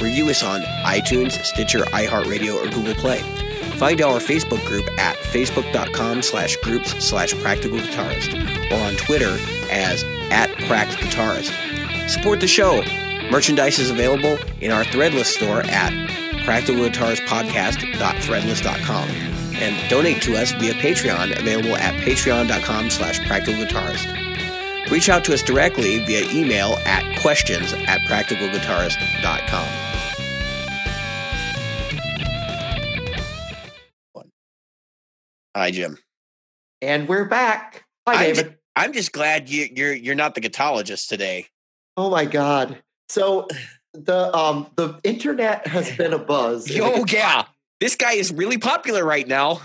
Review us on iTunes, Stitcher, iHeartRadio, or Google Play. Find our Facebook group at facebook.com slash groups slash practical guitarist or on Twitter as at pract guitarist. Support the show. Merchandise is available in our Threadless store at practicalguitaristpodcast.threadless.com and donate to us via Patreon available at patreon.com slash practicalguitarist. Reach out to us directly via email at questions at practicalguitarist.com. Hi, Jim. And we're back. Hi, I'm David. ju- I'm just glad you, you're you're not the guitarologist today. oh my God. So the um the internet has been a buzz. Oh yeah, this guy is really popular right now.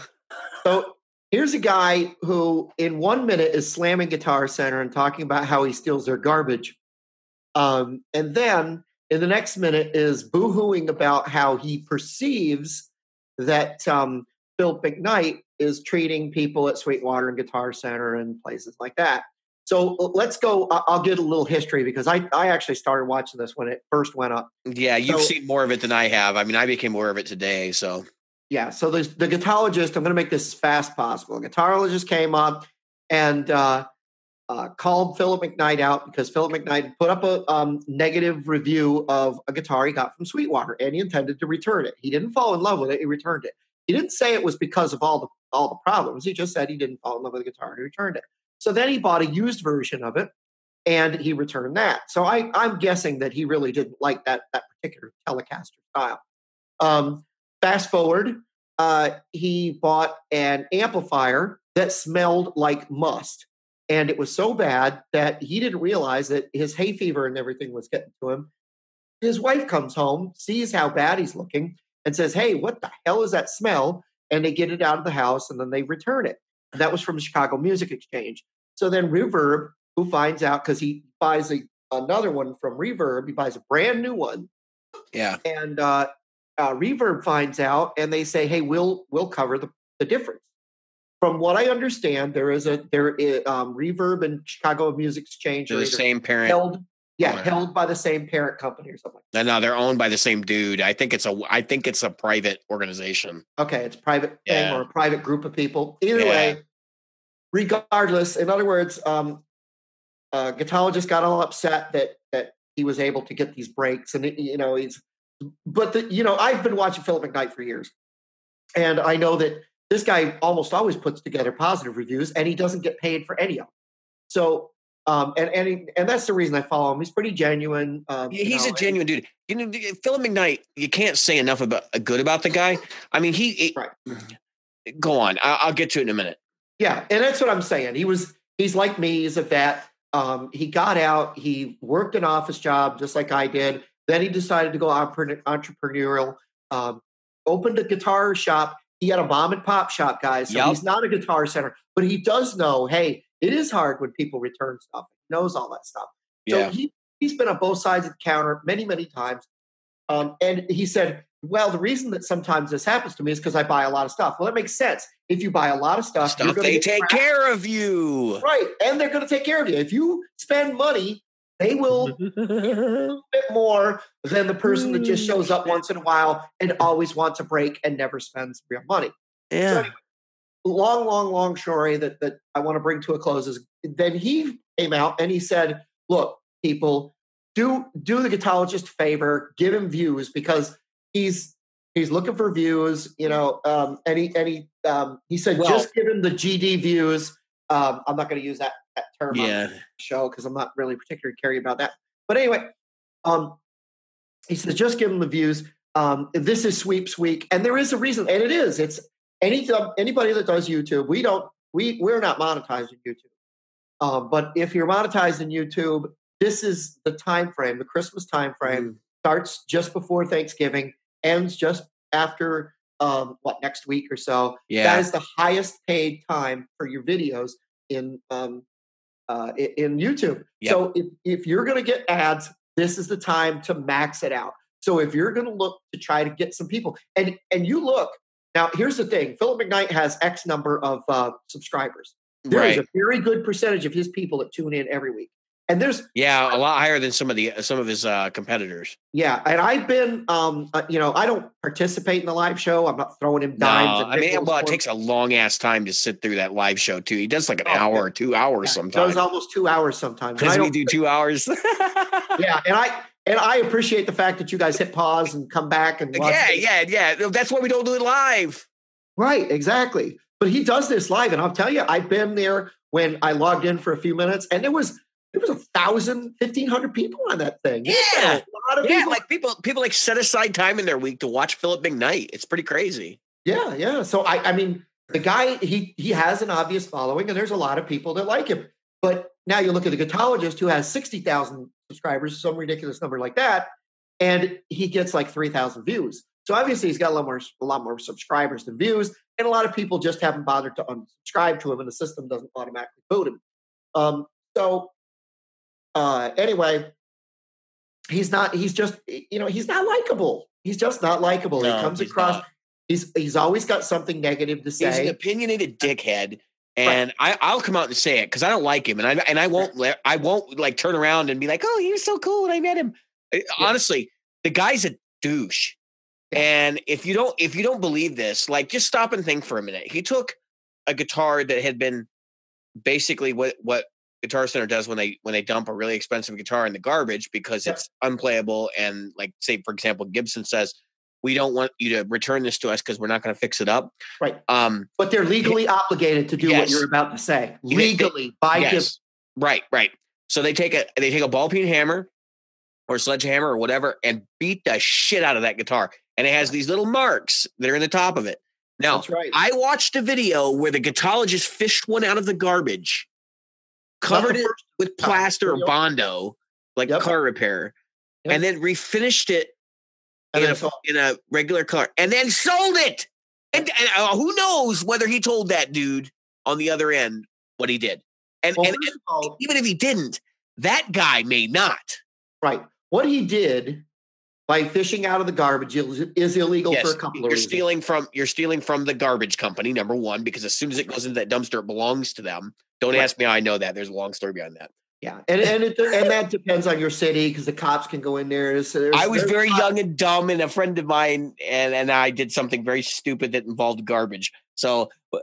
So here's a guy who, in one minute, is slamming Guitar Center and talking about how he steals their garbage, um, and then in the next minute is boohooing about how he perceives that um, Phil McKnight is treating people at Sweetwater and Guitar Center and places like that. So let's go. I'll get a little history because I, I actually started watching this when it first went up. Yeah, you've So- seen more of it than I have. I mean, I became aware of it today. So Yeah, so the guitarologist. I'm going to make this as fast as possible. The guitarologist came up and uh, uh, called Philip McKnight out because Philip McKnight put up a um, negative review of a guitar he got from Sweetwater, and he intended to return it. He didn't fall in love with it; he returned it. He didn't say it was because of all the all the problems. He just said he didn't fall in love with the guitar and he returned it. So then he bought a used version of it, and he returned that. So I, I'm guessing that he really didn't like that that particular Telecaster style. Um, fast forward, uh, he bought an amplifier that smelled like must. And it was so bad that he didn't realize that his hay fever and everything was getting to him. His wife comes home, sees how bad he's looking, and says, Hey, what the hell is that smell? And they get it out of the house and then they return it. And that was from the Chicago Music Exchange. So then Reverb, who finds out because he buys a, another one from Reverb, he buys a brand new one yeah, and uh, uh, Reverb finds out, and they say, "Hey, we'll we'll cover the, the difference." From what I understand, there is a there is, um, Reverb and Chicago Music Exchange they're the same parent. held, yeah, owner. held by the same parent company or something. No, no, they're owned by the same dude. I think it's a I think it's a private organization. Okay, it's a private thing or a private group of people. Either Yeah. way, regardless, in other words, um, uh, got all upset that that he was able to get these breaks, and you know he's. But the, you know, I've been watching Philip McKnight for years, and I know that this guy almost always puts together positive reviews, and he doesn't get paid for any of them. So, um, and and he, and that's the reason I follow him. He's pretty genuine. Um, Yeah, you he's know, a genuine dude. You know, Philip McKnight. You can't say enough about uh, good about the guy. I mean, he. it- Right. Go on. I, I'll get to it in a minute. Yeah, and that's what I'm saying. He was he's like me. He's a vet. Um, he got out. He worked an office job just like I did. Then he decided to go entrepreneurial. Um, opened a guitar shop. He had a mom and pop shop, guys. So Yep. he's not a guitar center, but he does know. Hey, it is hard when people return stuff. He knows all that stuff. So Yeah. he he's been on both sides of the counter many many times. Um, and he said, "Well, the reason that sometimes this happens to me is because I buy a lot of stuff. Well, that makes sense. If you buy a lot of stuff, Stuff they take crap. care of you. Right. And they're going to take care of you. If you spend money, they will a bit more than the person that just shows up once in a while and always wants a break and never spends real money. Yeah. Long, long, long story that, that I want to bring to a close is then he came out and he said, look, people, do do the guitarologist a favor, give him views because he's he's looking for views. You know, um, and he and he um, he said Well- just give him the GD views. Um, I'm not going to use that, that term on Yeah. the show because I'm not really particularly caring about that. But anyway, um, he says just give him the views. Um, this is sweeps week, and there is a reason, and it is. It's any anybody that does YouTube. We don't we we're not monetized in YouTube. Um, but if you're monetized in YouTube, this is the time frame, the Christmas time frame Mm. starts just before Thanksgiving, ends just after um, what next week or so. That Yeah. is the highest paid time for your videos in um, uh, in YouTube. Yep. So if, if you're going to get ads, this is the time to max it out. So if you're going to look to try to get some people, and and you look now, here's the thing: Philip McKnight has X number of uh, subscribers. There is Right. a very good percentage of his people that tune in every week, and there's Yeah, a lot higher than some of the some of his uh, competitors. yeah, and I've been, um, uh, you know, I don't participate in the live show. I'm not throwing him No, dimes. and I mean, well, it takes a long ass time to sit through that live show too. He does like an Oh, hour or two hours Yeah, sometimes. goes almost two hours sometimes. Because we do two hours. yeah, and I and I appreciate the fact that you guys hit pause and come back and watch yeah, it. yeah, yeah. That's why we don't do it live. right, exactly. But he does this live, and I'll tell you, I've been there when I logged in for a few minutes, and it was there was a thousand, fifteen hundred people on that thing. Was Yeah. a lot of Yeah, people. like people people like set aside time in their week to watch Philip McKnight. It's pretty crazy. Yeah, yeah. So I, I mean, the guy he he has an obvious following, and there's a lot of people that like him. But now you look at the guitologist who has sixty thousand subscribers, some ridiculous number like that, and he gets like three thousand views. So obviously he's got a lot more a lot more subscribers than views, and a lot of people just haven't bothered to unsubscribe to him, and the system doesn't automatically boot him. Um, so uh, anyway, he's not. He's just you know he's not likable. He's just not likable. No, he comes he's across. not. He's he's always got something negative to say. He's an opinionated dickhead, and I, I'll come out and say it because I don't like him, and I and I won't let I won't like turn around and be like, oh, he was so cool, and I met him. Uh, Honestly, the guy's a douche, Yeah. and if you don't if you don't believe this, like just stop and think for a minute. He took a guitar that had been basically what what Guitar Center does when they when they dump a really expensive guitar in the garbage because it's unplayable, and like say for example, Gibson says. We don't want you to return this to us because we're not going to fix it up. Right. Um, But they're legally obligated to do what you're about to say. They- Legally by yes. Gibson. Right, right. So they take a they take a ball peen hammer or sledgehammer or whatever and beat the shit out of that guitar. And it has these little marks that are in the top of it. Now, That's right. I watched a video where the guitologist fished one out of the garbage, covered it with plaster or bondo, like Yep. car repair, Yep. and then refinished it And in a, so- in a regular color, and then sold it. And, and uh, who knows whether he told that dude on the other end what he did. And, well, and, of all, even if he didn't, that guy may not. right. What he did by fishing out of the garbage is, is illegal for a couple of you're reasons. stealing from you're stealing from the garbage company. Number one, because as soon as it goes into that dumpster, it belongs to them. Don't Right. ask me how I know that. There's a long story behind that. Yeah, and and it, and that depends on your city because the cops can go in there. There's- I was very lots- young and dumb, and a friend of mine and and I did something very stupid that involved garbage. So uh,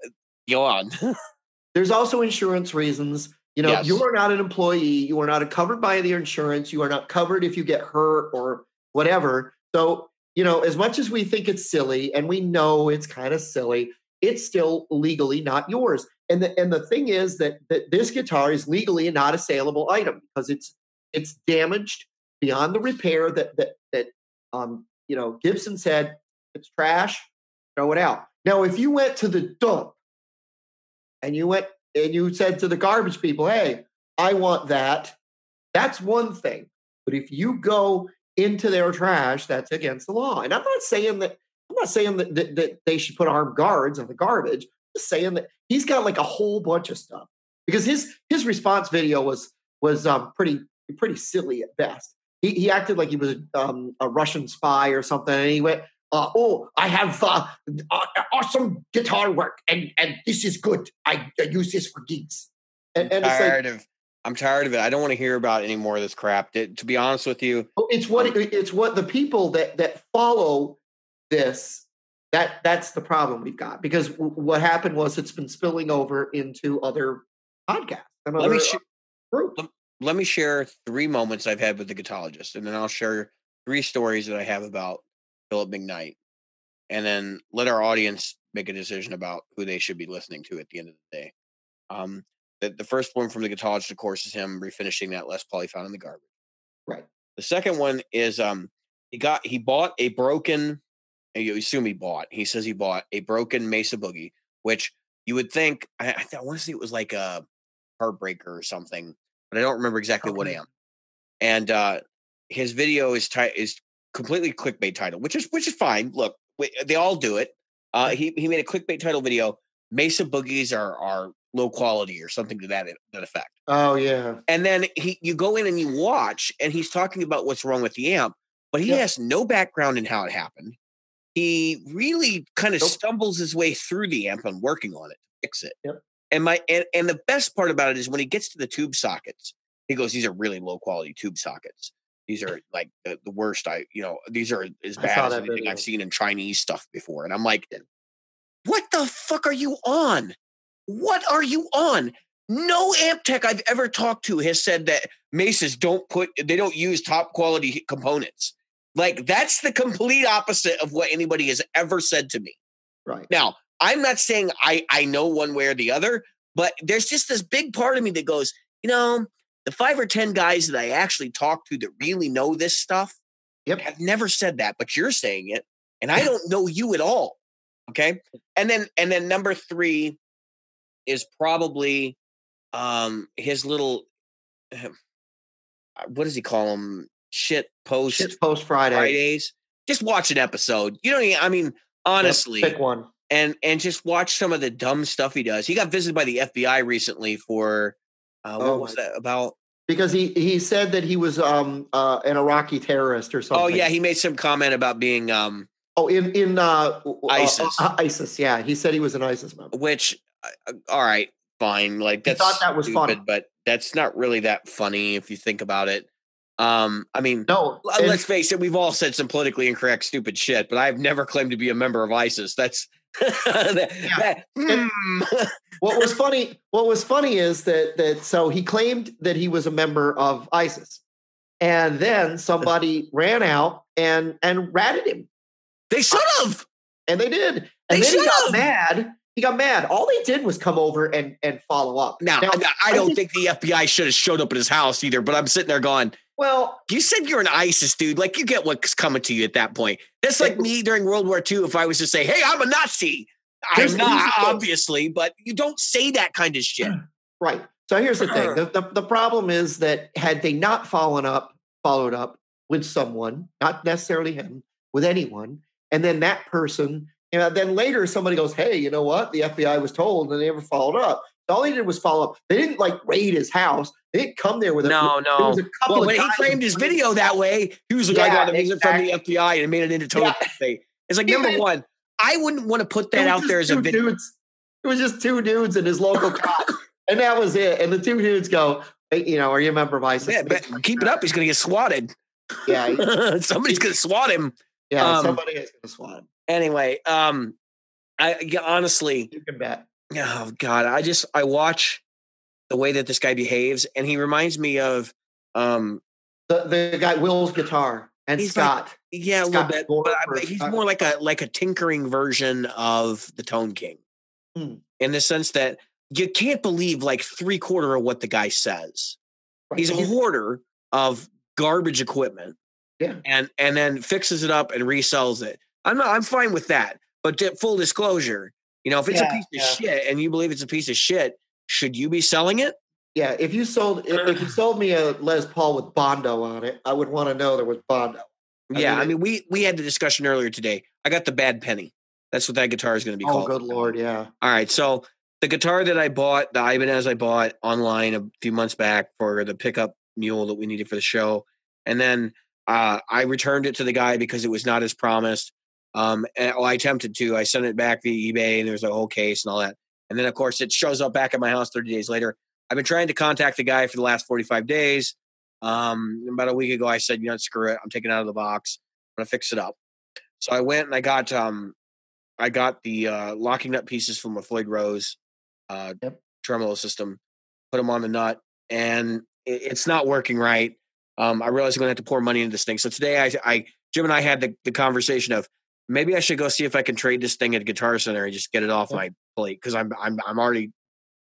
go on. There's also insurance reasons. You know, Yes. you are not an employee. You are not covered by the insurance. You are not covered if you get hurt or whatever. So, you know, as much as we think it's silly, and we know it's kind of silly, it's still legally not yours. And the and the thing is that that this guitar is legally not a saleable item because it's it's damaged beyond the repair that that that um you know Gibson said it's trash, throw it out. Now, if you went to the dump and you went and you said to the garbage people, "Hey, I want that," that's one thing. But if you go into their trash, that's against the law. And I'm not saying that I'm not saying that that, that they should put armed guards on the garbage. I'm just saying that he's got like a whole bunch of stuff because his his response video was was um, pretty pretty silly at best. He, he acted like he was um, a Russian spy or something, and he went, uh, "Oh, I have uh, awesome guitar work, and and this is good. I, I use this for gigs." And, and it's like, of I'm tired of it. I don't want to hear about any more of this crap. It- to be honest with you, Oh, It's what it's what the people that that follow this that that's the problem we've got because w- what happened was it's been spilling over into other podcasts. and Let me sh- groups. let me share three moments I've had with the guitologist, and then I'll share three stories that I have about Philip McKnight, and then let our audience make a decision about who they should be listening to at the end of the day. Um, the, the first one from the guitarist, of course, is him refinishing that Les Paul he found in the garbage. Right. The second one is um he got he bought a broken and you assume he bought. He says he bought a broken Mesa Boogie, which you would think I, I, I want to say it was like a heartbreaker or something, but I don't remember exactly what Okay. amp. And uh his video is ti- is completely clickbait title, which is which is fine. Look, we, they all do it. Uh, he he made a clickbait title video. Mesa boogies are are low quality or something to that that effect. Oh yeah. And then he you go in and you watch, and he's talking about what's wrong with the amp, but he Yep. has no background in how it happened. He really kind of Nope. stumbles his way through the amp and working on it to fix it. Yep. And my and, and the best part about it is when he gets to the tube sockets, he goes, "These are really low quality tube sockets. These are like the, the worst. I you know these are as bad as anything video. I've seen in Chinese stuff before." And I'm like, "What the fuck are you on? What are you on?" No amp tech I've ever talked to has said that Mesas don't put they don't use top quality components. Like that's the complete opposite of what anybody has ever said to me. Right. Now, I'm not saying I I know one way or the other, but there's just this big part of me that goes, you know, the five or ten guys that I actually talk to that really know this stuff Yep. have never said that, but you're saying it, and I don't know you at all. Okay, and then and then number three is probably um his little uh, what does he call them? Shit post Shit post Friday. Fridays. Just watch an episode. You don't. Even, I mean, Yep, honestly, pick one. and and just watch some of the dumb stuff he does. He got visited by the FBI recently for uh, what Oh was that about? Because he he said that he was um uh an Iraqi terrorist or something. Oh yeah, he made some comment about being um, Oh, in in uh, uh, ISIS. uh, ISIS. Yeah, he said he was an ISIS member. which all right, fine. Like that's thought that was funny. but that's not really that funny if you think about it. Um, I mean, No, let's face it, we've all said some politically incorrect, stupid shit, but I've never claimed to be a member of ISIS. That's that, that- hmm. what was funny what was funny is that that so he claimed that he was a member of isis and then somebody ran out and and ratted him they should have. and they did and They then he got mad he got mad all they did was come over and and follow up Now, Now, I I don't think- think the FBI should have showed up at his house either, but I'm sitting there going, well You said you're an ISIS dude. Like you get what's coming to you at that point. That's like me during World War II. If I was to say, "Hey, I'm a Nazi," I'm not obviously, but you don't say that kind of shit. right so here's the thing the, the, the problem is that had they not followed up followed up with someone not necessarily him with anyone and then that person know then later somebody goes hey you know what the fbi was told and they never followed up all they did was follow up they didn't like raid his house they didn't come there with a No, there no. was a couple Well, when he framed his video that way, he was "I Yeah, got a visit from the FBI," and made it into total Yeah. It's like number one, I wouldn't want to put that out there as a video. dudes. it was just two dudes and his local cop and that was it and the two dudes go hey, you know are you a member of isis Yeah, but keep it up. He's gonna get swatted. yeah Somebody's gonna swat him. yeah Um, somebody is going to swat him Anyway, um, I honestly, you can bet oh god i just i watch the way that this guy behaves and he reminds me of um the the guy Will's guitar and He's like- Scott. yeah a little bit but, he's more like a like a tinkering version of the tone king Hmm. in the sense that you can't believe like three quarter of what the guy says he's a hoarder of garbage equipment Yeah. and and then fixes it up and resells it i'm not i'm fine with that but di- full disclosure you know if it's Yeah, a piece of shit and you believe it's a piece of shit should you be selling it yeah. If you sold if if you sold me a Les Paul with Bondo on it, I would want to know there was Bondo. I yeah mean, i mean we we had the discussion earlier today i got the bad penny that's what that guitar is going to be Oh, called good lord, yeah. all right so the guitar that i bought the ibanez i bought online a few months back for the pickup mule that we needed for the show and then uh, i returned it to the guy because it was not as promised um, and, well, i attempted to i sent it back via ebay and there's a whole case and all that. And then of course it shows up back at my house 30 days later. I've been trying to contact the guy for the last 45 days. Um, about a week ago i said you know screw it. I'm taking it out of the box. I'm gonna fix it up. So i went and i got um, i got the uh, locking nut pieces from a floyd rose uh, Yep. tremolo system put them on the nut and it, it's not working right. Um, i realized i'm gonna have to pour money into this thing. So today i, I Jim and I had the, the conversation of maybe I should go see if I can trade this thing at Guitar Center and just get it off my plate because I'm I'm I'm already,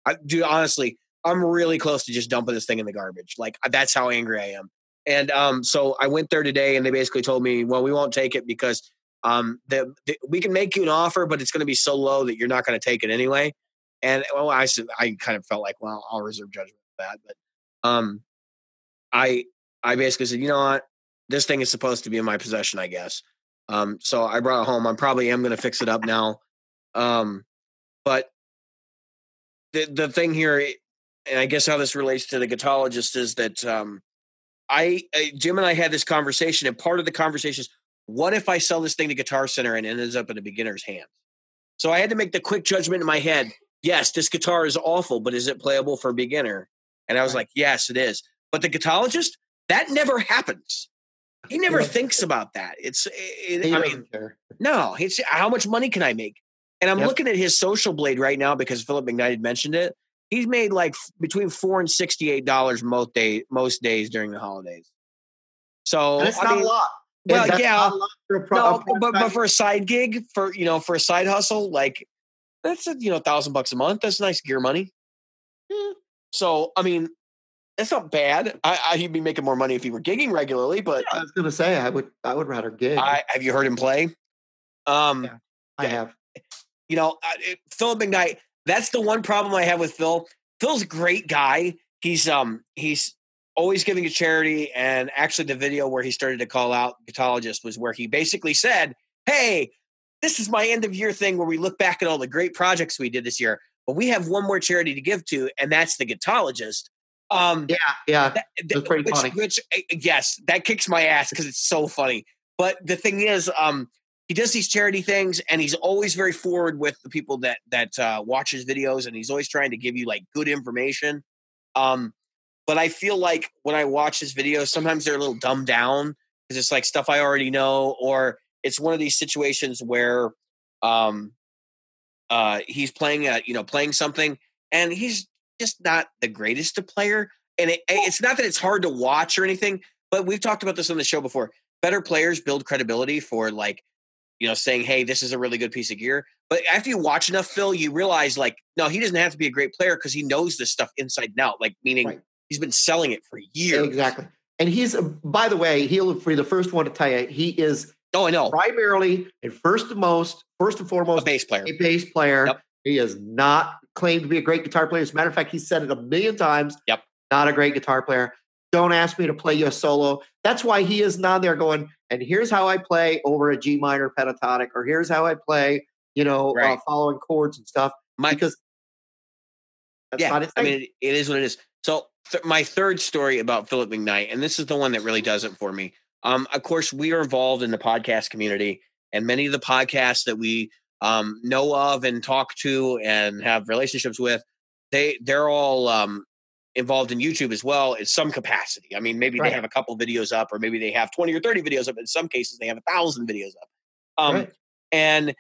I, dude. Honestly, I'm really close to just dumping this thing in the garbage. Like that's how angry I am. And um, so I went there today, and they basically told me, well, we won't take it because um, the, the we can make you an offer, but it's going to be so low that you're not going to take it anyway. And well, I I kind of felt like, well, I'll reserve judgment for that, but um, I I basically said, you know what, this thing is supposed to be in my possession, I guess. Um, so I brought it home. I probably am going to fix it up now. Um, but the the thing here, and I guess how this relates to the guitarologist is that um, I, I Jim and I had this conversation, and part of the conversation is, what if I sell this thing to Guitar Center and it ends up in a beginner's hands? So I had to make the quick judgment in my head. Yes, this guitar is awful, but is it playable for a beginner? And I was like, yes, it is. But the guitarologist, that never happens. He never yeah. thinks about that. It's, eh, it, I mean, care. no, it's how much money can I make? And I'm yep. looking at his social blade right now because Philip McKnight had mentioned it. He's made like between four and sixty-eight dollars most day most days during the holidays. So that's not mean, a lot. Well, yeah, pro, no, but, but for a side gig, for you know, for a side hustle, like that's a, you know, thousand bucks a month. That's nice gear money. Yeah. So I mean, it's not bad. I, I, he'd be making more money if he were gigging regularly. But yeah, I was gonna say I would I would rather gig. I, have you heard him play? Um, yeah, I have. You know, it, Philip McKnight. That's the one problem I have with Phil. Phil's a great guy. He's um he's always giving a charity. And actually, the video where he started to call out guitarologist was where he basically said, "Hey, this is my end of year thing where we look back at all the great projects we did this year, but we have one more charity to give to, and that's the guitarologist." Um, yeah, yeah, that, that's pretty which, funny. Which, eh, yes, that kicks my ass because it's so funny. But the thing is, um, he does these charity things, and he's always very forward with the people that that uh, watch his videos, and he's always trying to give you like good information. Um, but I feel like when I watch his videos, sometimes they're a little dumbed down because it's like stuff I already know, or it's one of these situations where um, uh, he's playing a you know playing something, and he's just not the greatest of player. And it, it's not that it's hard to watch or anything, but we've talked about this on the show before. Better players build credibility for like, you know, saying, "Hey, this is a really good piece of gear." But after you watch enough, Phil, you realize like, no, he doesn't have to be a great player because he knows this stuff inside and out. Like, meaning right. he's been selling it for years. Exactly. And he's, uh, by the way, he'll be the first one to tell you he is. Oh, I know. Primarily and first and most, first and foremost, a bass player. A bass player. Yep. He is not claimed to be a great guitar player. As a matter of fact, he said it a million times. Yep. Not a great guitar player. Don't ask me to play you a solo. That's why he is not there going, and here's how I play over a G minor pentatonic, or here's how I play, you know, uh, right. uh, following chords and stuff. My, because yeah, I mean, it is what it is. So th- my third story about Philip McKnight, and this is the one that really does it for me. Um, of course, we are involved in the podcast community, and many of the podcasts that we um, know of and talk to and have relationships with, they they're all um, involved in YouTube as well in some capacity. I mean, maybe right. they have a couple videos up, or maybe they have twenty or thirty videos up. In some cases, they have a thousand videos up. Um, right. And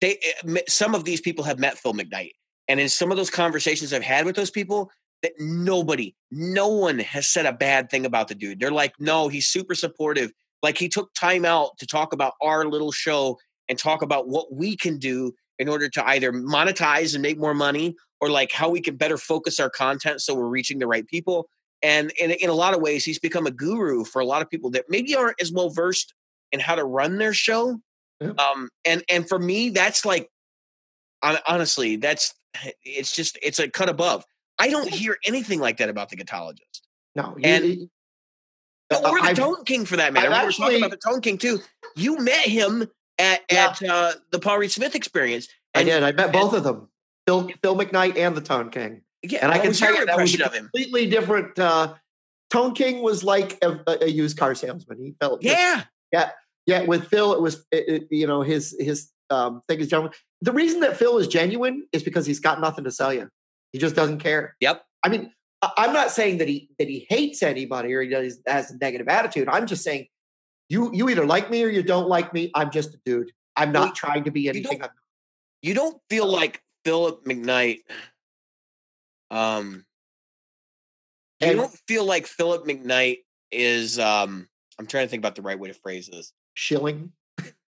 they eh, some of these people have met Phil McKnight, and in some of those conversations I've had with those people, that nobody, no one has said a bad thing about the dude. They're like, no, he's super supportive. Like he took time out to talk about our little show and talk about what we can do in order to either monetize and make more money or like how we can better focus our content so we're reaching the right people. And in, in a lot of ways, he's become a guru for a lot of people that maybe aren't as well versed in how to run their show. Yeah. Um, and and for me, that's like honestly, that's it's just it's a cut above. I don't hear anything like that about the guitarologist. No, and he, or the I've, Tone King for that matter. we were talking about the Tone King too. You met him at yeah. at uh, the Paul Reed Smith experience. And, I did. I met both of them, Phil Phil McKnight and the Tone King. Yeah, and I can tell you that was a completely different. Uh, Tone King was like a, a, used car salesman. He felt yeah, yeah, yeah. With Phil, it was it, it, you know his his um, thing is genuine. The reason that Phil is genuine is because he's got nothing to sell you. He just doesn't care. Yep. I mean, I'm not saying that he that he hates anybody or he does, has a negative attitude. I'm just saying you you either like me or you don't like me. I'm just a dude. I'm not well, trying to be anything. You don't, you don't feel like Philip McKnight. Um, you and, don't feel like Philip McKnight is um I'm trying to think about the right way to phrase this. Shilling.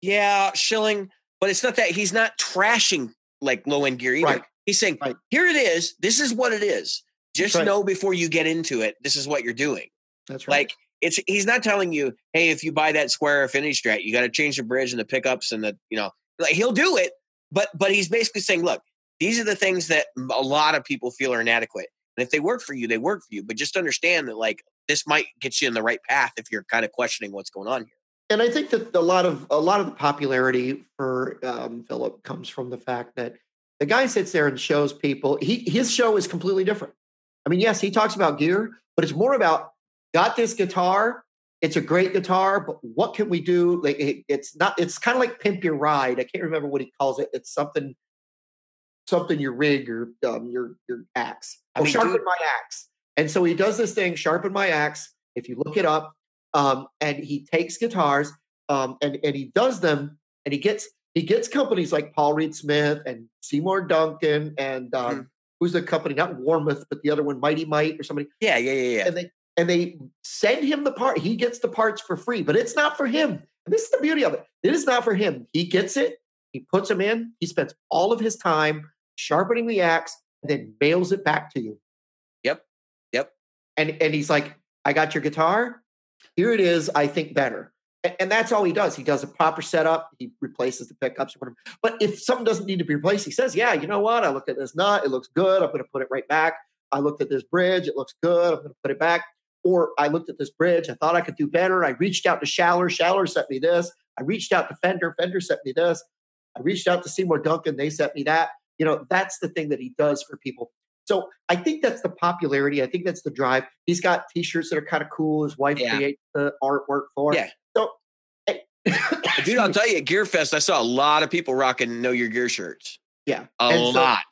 Yeah, shilling, but it's not that he's not trashing like low end gear either. Right. He's saying, Right. here it is. This is what it is. Just right. know before you get into it, this is what you're doing. That's right. Like it's he's not telling you, hey, if you buy that Squier affinity strat, you got to change the bridge and the pickups and the you know, like he'll do it, but but he's basically saying, look, these are the things that a lot of people feel are inadequate, and if they work for you, they work for you. But just understand that like this might get you in the right path if you're kind of questioning what's going on here. and I think that a lot of a lot of the popularity for um, Philip comes from the fact that the guy sits there and shows people. He his show is completely different. I mean, yes, he talks about gear, but it's more about got this guitar. It's a great guitar, but what can we do? Like it, it's not. It's kind of like pimp your ride. I can't remember what he calls it. It's something something your rig or um, your your axe. I Oh, mean, sharpen dude- my axe. And so he does this thing, sharpen my axe. If you look it up, um, and he takes guitars um, and and he does them, and he gets he gets companies like Paul Reed Smith and Seymour Duncan and um, Mhm. who's the company? Not Warmoth, but the other one, Mighty Mite or somebody. Yeah, yeah, yeah, yeah. And they and they send him the part. He gets the parts for free, but it's not for him. And this is the beauty of it. It is not for him. He gets it. He puts them in. He spends all of his time sharpening the axe, and then mails it back to you. Yep, yep. And and he's like, "I got your guitar. Here it is. I think better." And, and that's all he does. He does a proper setup. He replaces the pickups or whatever. But if something doesn't need to be replaced, he says, "Yeah, you know what? I looked at this nut. It looks good. I'm going to put it right back. I looked at this bridge. It looks good. I'm going to put it back." Or I looked at this bridge. I thought I could do better. I reached out to Schaller. Schaller sent me this. I reached out to Fender. Fender sent me this. I reached out to Seymour Duncan. They sent me that. You know, that's the thing that he does for people. So I think that's the popularity. I think that's the drive. He's got T-shirts that are kind of cool. His wife Yeah. creates the artwork for. Yeah. So, hey, Dude, I'll tell you, at Gear Fest, I saw a lot of people rocking Know Your Gear shirts. yeah, A And so- lot.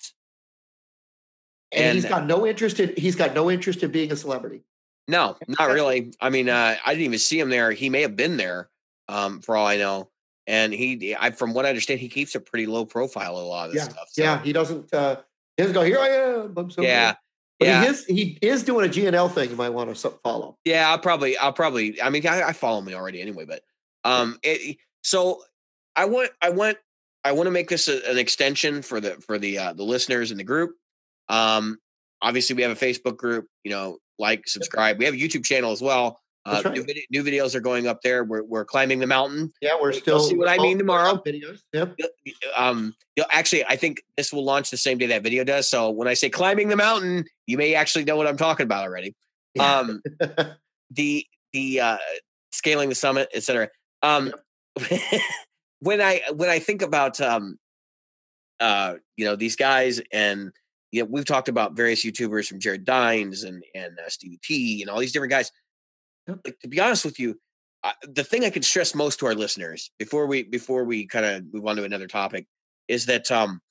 and, he's got no interest in. He's got no interest in being a celebrity. No, not really. I mean, uh, I didn't even see him there. He may have been there, um, for all I know. And he, I, from what I understand, he keeps a pretty low profile. A lot of this Yeah, stuff. So, Yeah, he doesn't. Uh, he doesn't go. Here I am. So yeah, good." But yeah, he is. He is doing a GNL thing. You might want to follow. yeah. I'll probably, I'll probably. I mean, I, I follow me already anyway. But, um, it, so I want, I want, I want to make this a, an extension for the for the uh, the listeners in the group. Um, obviously, we have a Facebook group. You know, like, subscribe. We have a YouTube channel as well. Uh, new, right. vid- new videos are going up there. We're we're climbing the mountain. Yeah, we're You'll still. see what I mean tomorrow. Videos. Yep. um you'll actually i think this will launch the same day that video does so when i say climbing the mountain you may actually know what i'm talking about already Yeah. um the the uh scaling the summit etc um when i when i think about um uh you know these guys and you know we've talked about various youtubers from jared dines and and uh, stevie t and all these different guys. Like, to be honest with you uh, the thing i could stress most to our listeners before we before we kind of move on to another topic is that um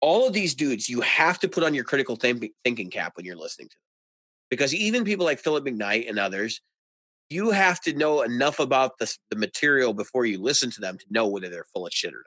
all of these dudes you have to put on your critical think- thinking cap when you're listening to them. Because even people like philip mcknight and others you have to know enough about the, the material before you listen to them to know whether they're full of shit or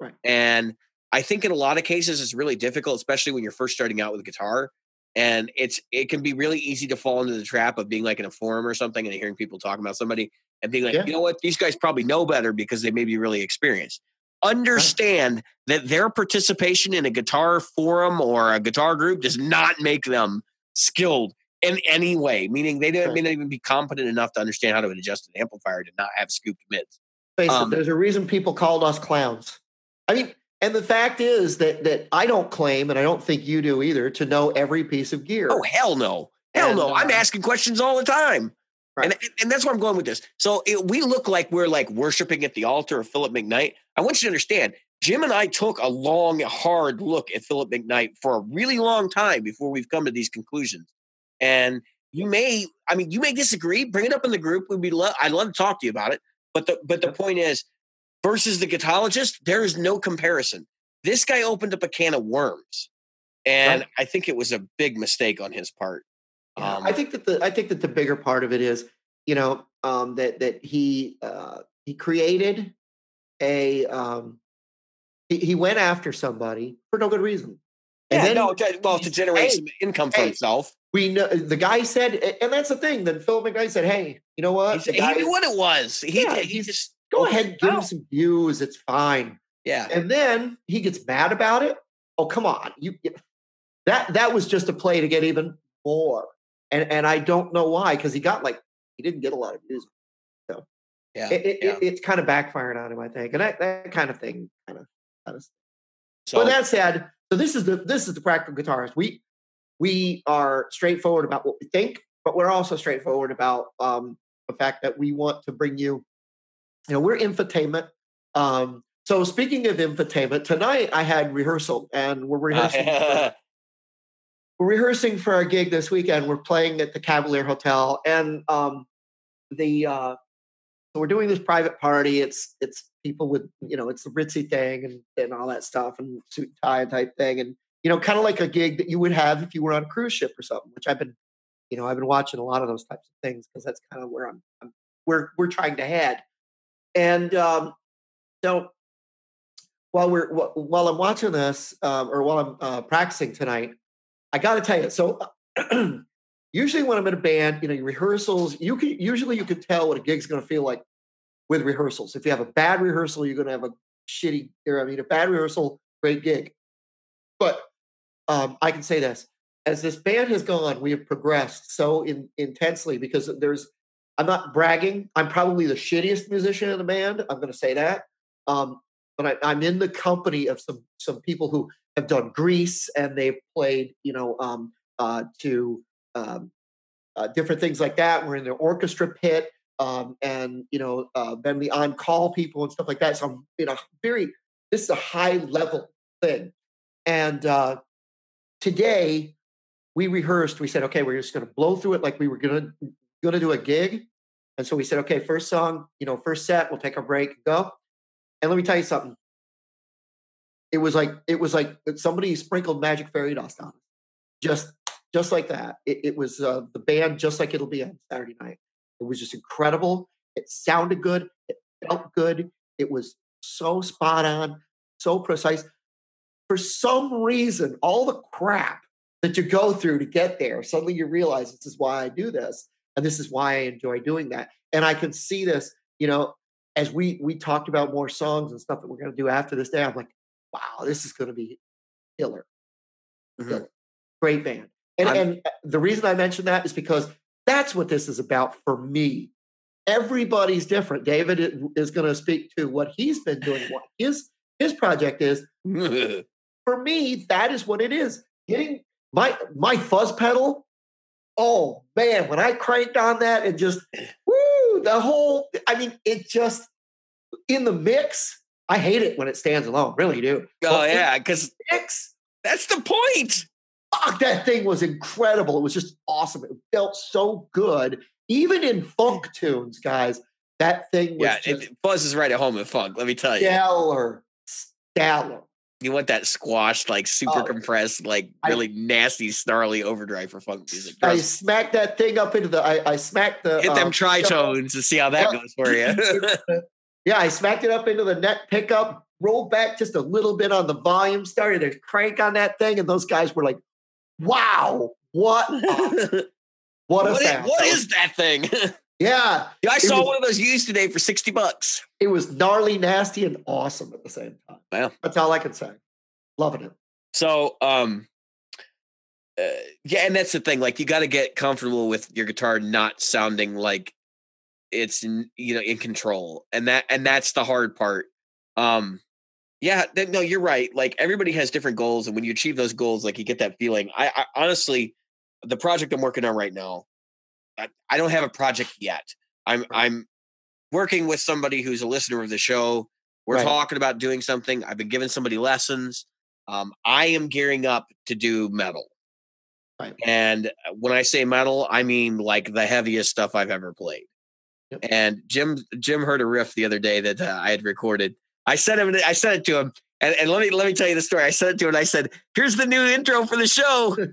not. Right. and i think in a lot of cases it's really difficult especially when you're first starting out with guitar and it's it can be really easy to fall into the trap of being like in a forum or something and hearing people talking about somebody and being like Yeah. you know what these guys probably know better because they may be really experienced understand that their participation in a guitar forum or a guitar group does not make them skilled in any way meaning they don't, Right. may not even be competent enough to understand how to adjust an amplifier to not have scooped mids Face Um, it, there's a reason people called us clowns. I mean, and the fact is that that I don't claim, and I don't think you do either, to know every piece of gear. oh hell no hell And, no i'm uh, asking questions all the time Right. And, and that's where I'm going with this. So it, we look like we're like worshiping at the altar of Philip McKnight. I want you to understand, Jim and I took a long, hard look at Philip McKnight for a really long time before we've come to these conclusions. And you may, I mean, you may disagree. Bring it up in the group. We'd be, lo- I'd love to talk to you about it. But the but the point is, versus the guitarologist, there is no comparison. This guy opened up a can of worms, and Right. I think it was a big mistake on his part. Yeah, Um, I think that the I think that the bigger part of it is, you know, um, that that he uh, he created a um, he, he went after somebody for no good reason. yeah, then no, well, to generate hey, some income for hey, himself. we know the guy said, and that's the thing. Then Phil McKnight said, "Hey, you know what? he knew what it was. He, Yeah, he just go ahead give him some views. It's fine." Yeah. And then he gets mad about it. Oh, come on. You that that was just a play to get even more. And and I don't know why, because he got like he didn't get a lot of views. So yeah. It, it, yeah. it- it's kind of backfired on him, I think. And that, that kind of thing kind of kind of so but that said, so this is the this is the practical guitarist. We we are straightforward about what we think, but we're also straightforward about um, the fact that we want to bring you. You know, we're infotainment. Um, so speaking of infotainment, tonight I had rehearsal, and we're rehearsing. for, we're rehearsing for our gig this weekend. We're playing at the Cavalier Hotel, and um, the uh, so we're doing this private party. It's it's people with you know it's the ritzy thing and and all that stuff and suit and tie type thing, and you know kind of like a gig that you would have if you were on a cruise ship or something. Which I've been you know I've been watching a lot of those types of things because that's kind of where I'm, I'm we're we're trying to head. And um, so while we're while I'm watching this um, or while I'm uh, practicing tonight, I got to tell you. So usually when I'm in a band, you know, rehearsals, you can usually you can tell what a gig's going to feel like with rehearsals. If you have a bad rehearsal, you're going to have a shitty. Or I mean, a bad rehearsal, great gig. But um, I can say this: as this band has gone, we have progressed so in, intensely because there's. I'm not bragging. I'm probably the shittiest musician in the band. I'm going to say that. Um, but I, I'm in the company of some some people who have done Grease and they've played, you know, um, uh, to um, uh, different things like that. We're in the orchestra pit um, and you know uh, been the on call people and stuff like that. So I'm you know very. This is a high level thing, and uh, today we rehearsed. We said, okay, we're just going to blow through it like we were going to going to do a gig. And so we said, okay, first song, you know, first set, we'll take a break go. And let me tell you something. It was like it was like somebody sprinkled magic fairy dust on it, just just like that. It, it was uh, the band just like it'll be on Saturday night. It was just incredible. It sounded good. It felt good. It was so spot on, so precise. For some reason, all the crap that you go through to get there, suddenly you realize this is why I do this, and this is why I enjoy doing that. And I can see this, you know, as we we talked about more songs and stuff that we're going to do after this day. I'm like, wow, this is going to be killer. Mhm. Killer. Great band. And, I'm- and uh, the reason I mention that is because that's what this is about for me. Everybody's different. David is going to speak to what he's been doing, what his his project is. For me, that is what it is. Getting my my fuzz pedal. Oh man, when I cranked on that and just woo, the whole. I mean, it just in the mix. I hate it when it stands alone. Really do. oh But yeah, because mix. that's the point. Fuck, that thing was incredible. It was just awesome. It felt so good. Even in funk tunes, guys, that thing was Yeah, just it, Buzz is right at home in funk. Let me tell you, stellar. Stellar. You want that squashed, like super Oh. compressed, like I- really nasty, snarly overdrive for funk music. I Trust- smacked that thing up into the. I, I smacked the. Hit them um, tritones and see how that Yeah. goes for you. yeah, I smacked it up into the neck pickup, rolled back just a little bit on the volume, started to crank on that thing, and those guys were like, "Wow, what, a, what a What is, sound!" what That is that thing? Yeah, Yeah, I saw was- one of those used today for 60 bucks. it was gnarly, nasty, and awesome at the same time. Well. that's all I can say. Loving it. So, um, uh, yeah, and that's the thing. Like, you got to get comfortable with your guitar not sounding like it's in, you know in control, and that and that's the hard part. Um, yeah, th- no, you're right. Like everybody has different goals, and when you achieve those goals, like you get that feeling. I, I honestly, the project I'm working on right now, I, I don't have a project yet. I'm I'm working with somebody who's a listener of the show. We're Right. talking about doing something. I've been giving somebody lessons. Um, I am gearing up to do metal. Right. And uh, when I say metal, I mean like the heaviest stuff I've ever played. Yep. And Jim Jim heard a riff the other day that uh, I had recorded. I sent him. I sent it to him, and, and let me let me tell you the story. I sent it to him. and I said, "Here's the new intro for the show."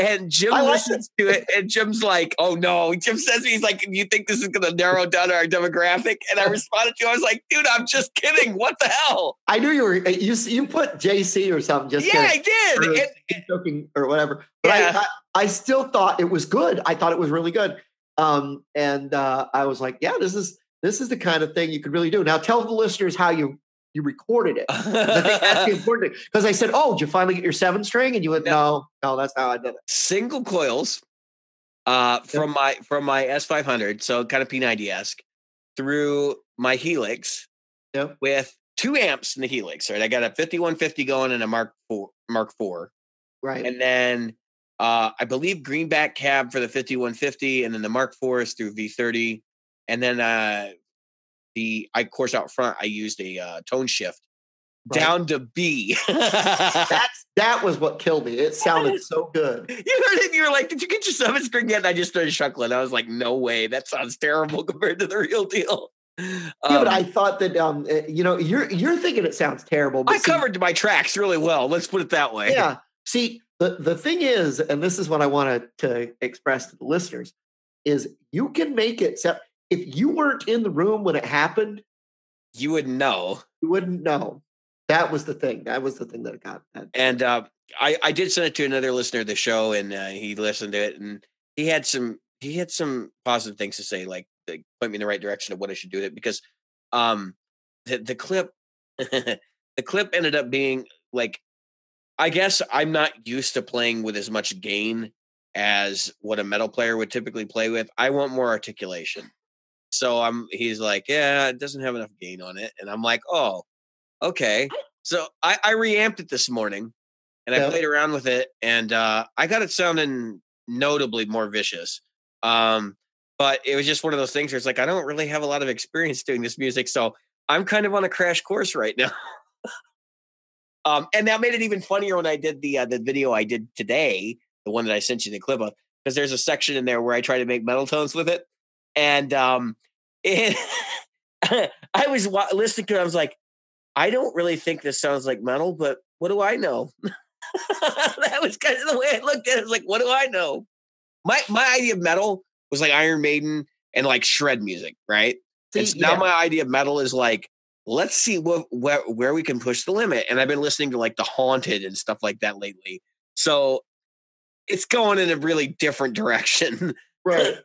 And Jim like listens to it, and Jim's like, "Oh no!" Jim says, "He's like, you think this is going to narrow down our demographic?" And I responded to him. I was like, "Dude, I'm just kidding. What the hell?" I knew you were. You you put JC or something. Just yeah, kidding. I did. Or And- joking or whatever. But Yeah. I, I I still thought it was good. I thought it was really good. Um, and uh, I was like, yeah, this is this is the kind of thing you could really do. Now tell the listeners how you you recorded it. I think that's the important thing. Because I said, "Oh, did you finally get your seven string?" And you went, "No, no, that's how I did it." Single coils uh, from my from my S500, so kind of P90 esque, through my Helix Yep. with two amps in the Helix. Right, I got a 5150 going and a Mark Four Mark Four, Right. and then uh, I believe greenback cab for the 5150, and then the Mark IV is through V30, and then uh, the I of course out front I used a uh, tone shift Right. down to B. That's that was what killed me. It sounded so good. You heard it, you were like, "Did you get your seven string yet?" And I just started chuckling. I was like, "No way, that sounds terrible compared to the real deal." yeah, but Um, I thought that um, uh, you know, you're you're thinking it sounds terrible. But I see, covered my tracks really well. Let's put it that way. Yeah. See, the the thing is, and this is what I wanted to express to the listeners, is you can make it. So if you weren't in the room when it happened, You wouldn't know. you wouldn't know. That was the thing. That was the thing that got that. And uh, I, I did send it to another listener of the show, and uh, he listened to it, and he had some he had some positive things to say, like, like point me in the right direction of what I should do with it, because um the the clip the clip ended up being like I guess I'm not used to playing with as much gain as what a metal player would typically play with. I want more articulation. So I'm he's like, yeah, it doesn't have enough gain on it. And I'm like, oh, okay. So I, I reamped it this morning and I Yeah. played around with it and uh, I got it sounding notably more vicious. Um, but it was just one of those things where it's like I don't really have a lot of experience doing this music, so I'm kind of on a crash course right now. um, and that made it even funnier when I did the uh, the video I did today, the one that I sent you the clip of, because there's a section in there where I try to make metal tones with it, and um, it, I was wa- listening to it. I was like, I don't really think this sounds like metal, but what do I know? that was kind of the way I looked at it. I was like, what do I know? My my idea of metal was like Iron Maiden and like shred music, right? See, and so now yeah. my idea of metal is like, let's see what where, where we can push the limit. And I've been listening to like the Haunted and stuff like that lately. So it's going in a really different direction. right.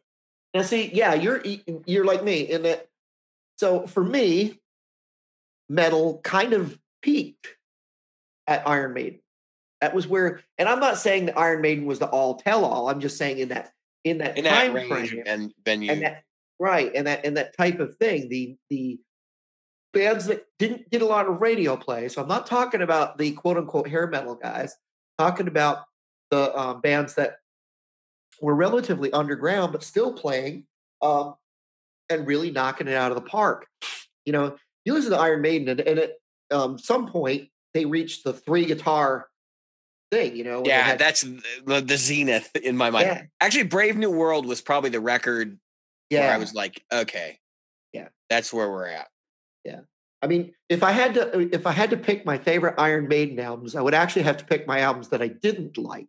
Now, see, yeah, you're you're like me in that. So for me, metal kind of peaked at Iron Maiden. That was where, and I'm not saying that Iron Maiden was the all tell all. I'm just saying in that in that in that time range frame, and venue. and that right, and that and that type of thing. The the bands that didn't get a lot of radio play. So I'm not talking about the quote unquote hair metal guys. talking about the um, bands that were relatively underground but still playing um, and really knocking it out of the park. You know, you listen to Iron Maiden, and, and at um, some point they reached the three guitar thing. You know, yeah, had- that's the, the zenith in my mind. yeah, Actually, Brave New World was probably the record yeah. where I was like, okay, Yeah. that's where we're at. Yeah. I mean, if I had to, uh, if I had to pick my favorite Iron Maiden albums, I would actually have to pick my albums that I didn't like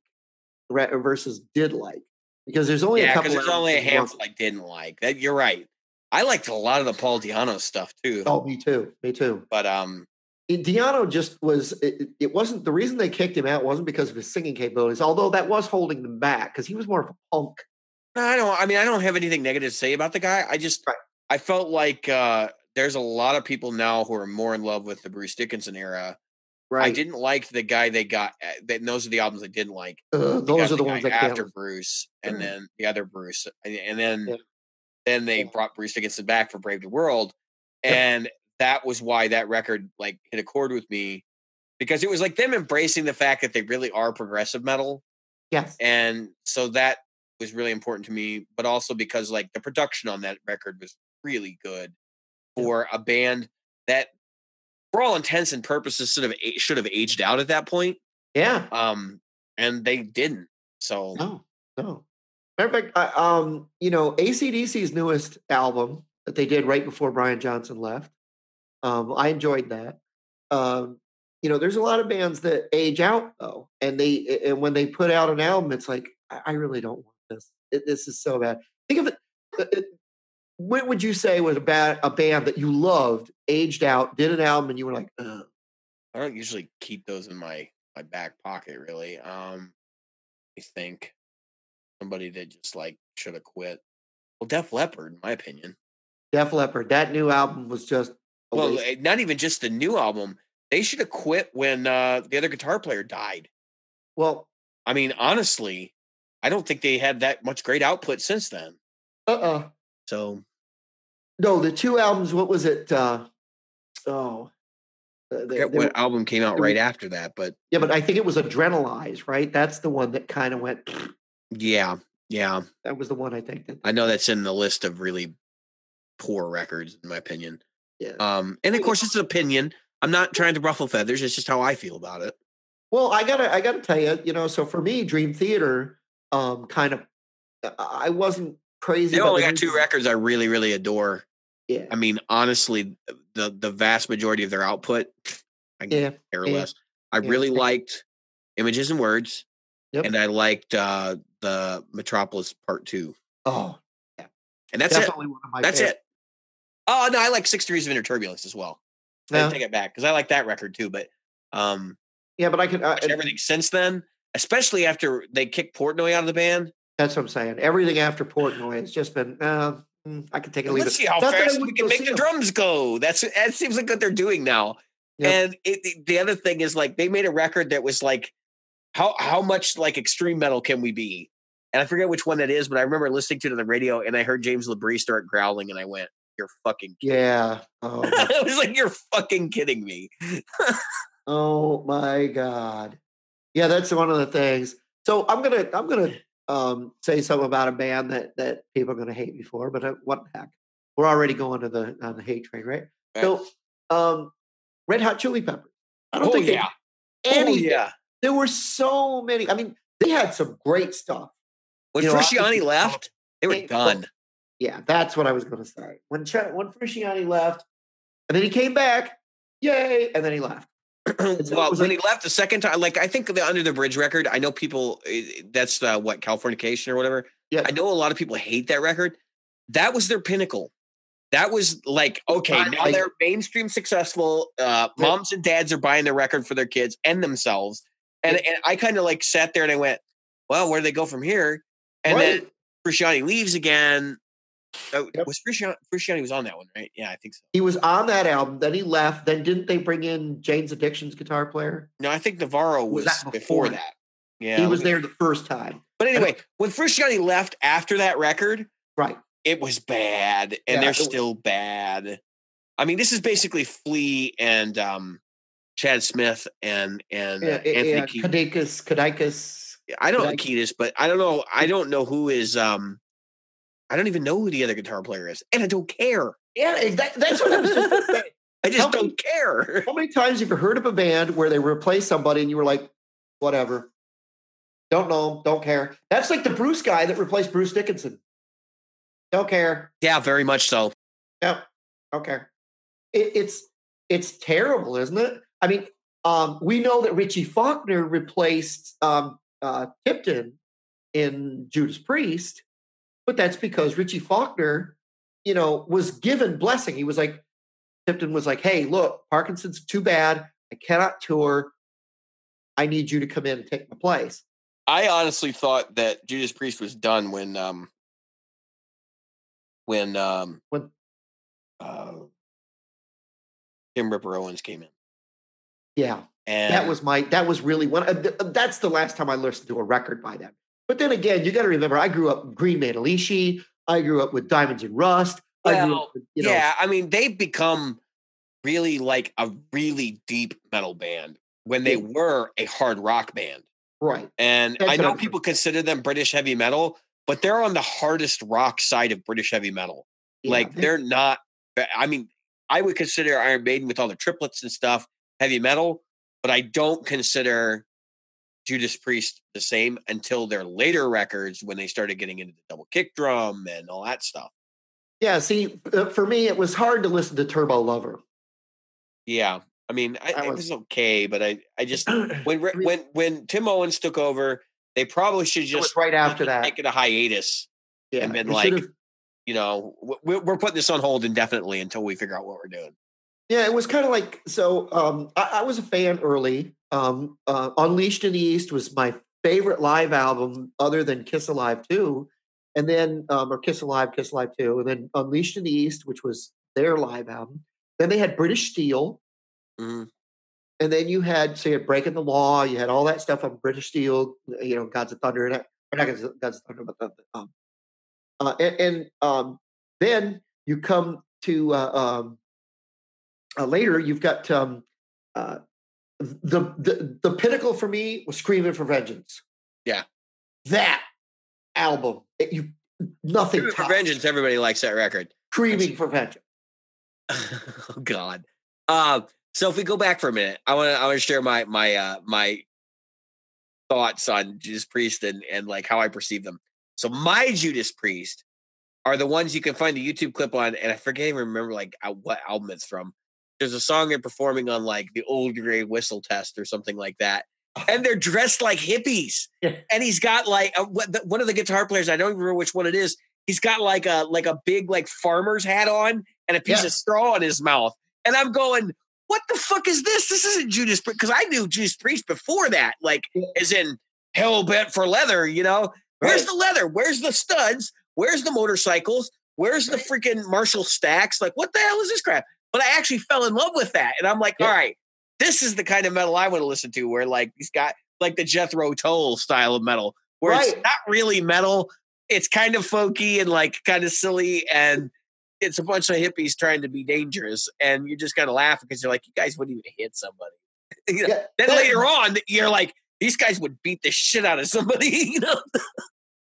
versus did like, because there's only a yeah, couple. because there's only a handful I didn't like. That you're right. I liked a lot of the Paul Di'Anno stuff too. Oh, me too. Me too. But um, Di'Anno just was. It, it- it wasn't the reason they kicked him out. wasn't because of his singing capabilities, although that was holding them back because he was more of a punk. no, I don't. I mean, I don't have anything negative to say about the guy. I just Right. I felt like uh, there's a lot of people now who are more in love with the Bruce Dickinson era. Right. I didn't like the guy they got. uh, That those are the albums I didn't like. Uh, those are the guy ones that after. Bruce, and Mm. then the other Bruce, and, then Yeah. then they Yeah. brought Bruce Dickinson back for Brave the World, and that was why that record like hit a chord with me because it was like them embracing the fact that they really are progressive metal, Yes. and so that was really important to me. But also because like the production on that record was really good for a band that, for all intents and purposes, sort of should have aged out at that point. Yeah. Um, and they didn't. So No. No. Matter of fact, I, um, you know, ACDC's newest album that they did right before Brian Johnson left. Um, I enjoyed that. Um, you know, there's a lot of bands that age out though, and they and when they put out an album, it's like I, I really don't want this. It, this is so bad. Think of it. What would you say was a bad a band that you loved, aged out, did an album, and you were like, Ugh. I don't usually keep those in my my back pocket really. Um I think somebody that just like should have quit. Well, Def Leppard, in my opinion. Def Leppard. That new album was just Well, waste. eh, not even just the new album. They should have quit when uh, the other guitar player died. well, I mean, honestly, I don't think they had that much great output since then. uh, uh So no, the two albums. What was it? Uh, oh, uh, they- they what were- album came out right after that, but yeah, but I think it was Adrenalize, right? That's the one that kind of went. yeah, yeah, That was the one I think that. I know that's in the list of really poor records, in my opinion. Yeah. Um, and of course, it's an opinion. I'm not trying to ruffle feathers. It's just how I feel about it. Well, I gotta, I gotta tell you, you know, so for me, Dream Theater, um, kind of, I wasn't crazy. They only got two records I really, really adore. Yeah, I mean, honestly, the the vast majority of their output, I yeah, care yeah, less. I yeah, really liked Images and Words, Yep. and I liked uh, the Metropolis Part Two, Oh, and that's it. definitely one of my. That's favorites. it. Oh no, I like Six Degrees of Inner Turbulence as well. I didn't take it back because I like that record too. But um, yeah, but I can. Uh, everything since then, especially after they kicked Portnoy out of the band. That's what I'm saying. Everything after Portnoy has just been. Uh, mm, I can take it. or Leave Let's see how Not fast we can make the drums go. That's that seems like what they're doing now. Yep. And it, the other thing is like they made a record that was like, how how much like extreme metal can we be? And I forget which one that is, but I remember listening to it on the radio and I heard James Labrie start growling, and I went, "You're fucking." Yeah. Oh, I was like, "You're fucking kidding me." oh my God. Yeah, that's one of the things. So I'm gonna, I'm gonna um, say something about a band that that people are gonna hate me for, but uh, what the heck? We're already going to the on the hate train, right? So, um, Red Hot Chili Peppers. I don't oh think they yeah, did oh yeah. There were so many. I mean, they had some great stuff. When You know, Frusciante left, they were well, done. Yeah, that's what I was going to say. When Ch- when Frusciante left, and then he came back, yay, and then he left. Well, when like- he left the second time, like I think the Under the Bridge record, I know people. That's uh, what Californication or whatever. Yeah, I know a lot of people hate that record. That was their pinnacle. That was like okay, now like- they're mainstream successful. Uh, moms and dads are buying the record for their kids and themselves. And Yeah. and I kind of like sat there and I went, well, where do they go from here? And right. then Frusciante leaves again. Uh, Yep. Was Frusciante, Frusciante was on that one, right? Yeah, I think so. he was on that album. Then he left. Then didn't they bring in Jane's Addiction's guitar player? No, I think Navarro Was was, that before before? that. Yeah, he was there the first time. But anyway, when Frusciante left after that record, Right. it was bad, and Yeah, they're it was- still bad. I mean, this is basically Flea and um, Chad Smith and and uh, Yeah, Anthony. yeah, Kiedis. I don't know. Kiedis, but I don't know. I don't know who is. Um, I don't even know who the other guitar player is, and I don't care. Yeah, exact- that's what I was just gonna. I just How don't care. How many times have you heard of a band where they replaced somebody and you were like, whatever? Don't know, don't care. That's like the Bruce guy that replaced Bruce Dickinson. Don't care. Yeah, very much so. Yep. Don't care. It, it's it's terrible, isn't it? I mean, um, we know that Richie Faulkner replaced um, uh, Tipton in Judas Priest, but that's because Richie Faulkner, you know, was given blessing. He was like, Tipton was like, "Hey, look, Parkinson's too bad. I cannot tour. I need you to come in and take my place." I honestly thought that Judas Priest was done when um when um When- uh, Tim Ripper Owens came in. Yeah, And that was my that was really one. uh, th- that's the last time I listened to a record by them. But then again, you got to remember, I grew up Green Manalishi. I grew up with Diamonds and Rust. I grew Well, up with, you know, yeah, I mean they've become really like a really deep metal band when they Yeah. were a hard rock band. right. And That's I know people consider them British heavy metal, but they're on the hardest rock side of British heavy metal. Yeah, like they're not I mean, I would consider Iron Maiden with all the triplets and stuff heavy metal, but I don't consider Judas Priest the same until their later records when they started getting into the double kick drum and all that stuff. yeah. See, uh, for me, it was hard to listen to Turbo Lover. Yeah. I mean, I, That it was- was okay, but I, I just when when when Tim Owens took over, they probably should just right after that. take it a hiatus. Yeah, and been like- You know, we're, we're putting this on hold indefinitely until we figure out what we're doing. Yeah, it was kind of like so. Um, I, I was a fan early. Um, uh, Unleashed in the East was my favorite live album other than Kiss Alive 2. And then, um, or Kiss Alive, Kiss Alive 2. And then Unleashed in the East, which was their live album. Then they had British Steel. Mhm. And then you had, so you had Breaking the Law. You had all that stuff on British Steel, you know, Gods of Thunder. And, or not Gods of, Thunder, but um, uh, and, and um, then you come to uh, um, uh, later, you've got um, uh, the, the the pinnacle for me was Screaming for Vengeance. Yeah. that album, it- you nothing Screaming for Vengeance, everybody likes that record. Screaming for Vengeance. oh God. Uh, so if we go back for a minute, I want to I want to share my my uh, my thoughts on Judas Priest and and like how I perceive them. So my Judas Priest are the ones you can find the YouTube clip on, and I forget even remember like what album it's from. There's a song they're performing on like the old gray whistle test or something like that, and they're dressed like hippies. Yeah. And he's got like a, one of the guitar players. I don't remember which one it is. He's got like a like a big like farmer's hat on and a piece Yeah. of straw in his mouth. And I'm going, what the fuck is this? This isn't Judas Priest because I knew Judas Priest before that, like Yeah. as in hell bent for leather. You know, where's Right. the leather? Where's the studs? Where's the motorcycles? Where's the freaking Marshall stacks? Like, what the hell is this crap? But I actually fell in love with that, and I'm like, Yeah. all right, this is the kind of metal I want to listen to, where like he's got like the Jethro Tull style of metal, where it's not really metal. It's kind of folky and like kind of silly, and it's a bunch of hippies trying to be dangerous, and you're just kind of laugh because you're like, you guys wouldn't even hit somebody. You know? Yeah, Then that- later on, you're like, these guys would beat the shit out of somebody. You know?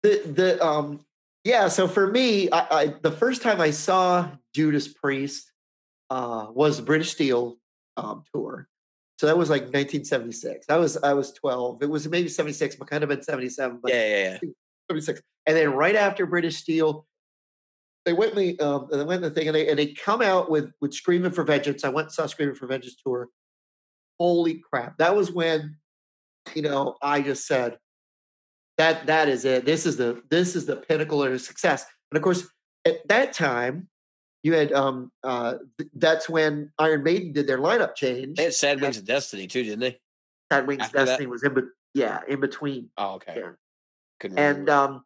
the the um yeah so for me I, I the first time i saw judas priest uh was the british steel um tour. So that was like 1976 i was i was 12 it was maybe 76 but kind of been 77 but Yeah, yeah, yeah. 76 and then right after british steel they went the um they went the thing and they and they come out with with screaming for vengeance. I went and saw screaming for vengeance tour. Holy crap. That was when you know i just said that that is it. This is the this is the pinnacle of success. And of course at that time you had um uh th- that's when iron maiden did their lineup change They had Sad Wings of Destiny too, didn't they? Sad Wings after that? Destiny was in, be- yeah, in between. Oh, okay. Yeah. Couldn't and remember. um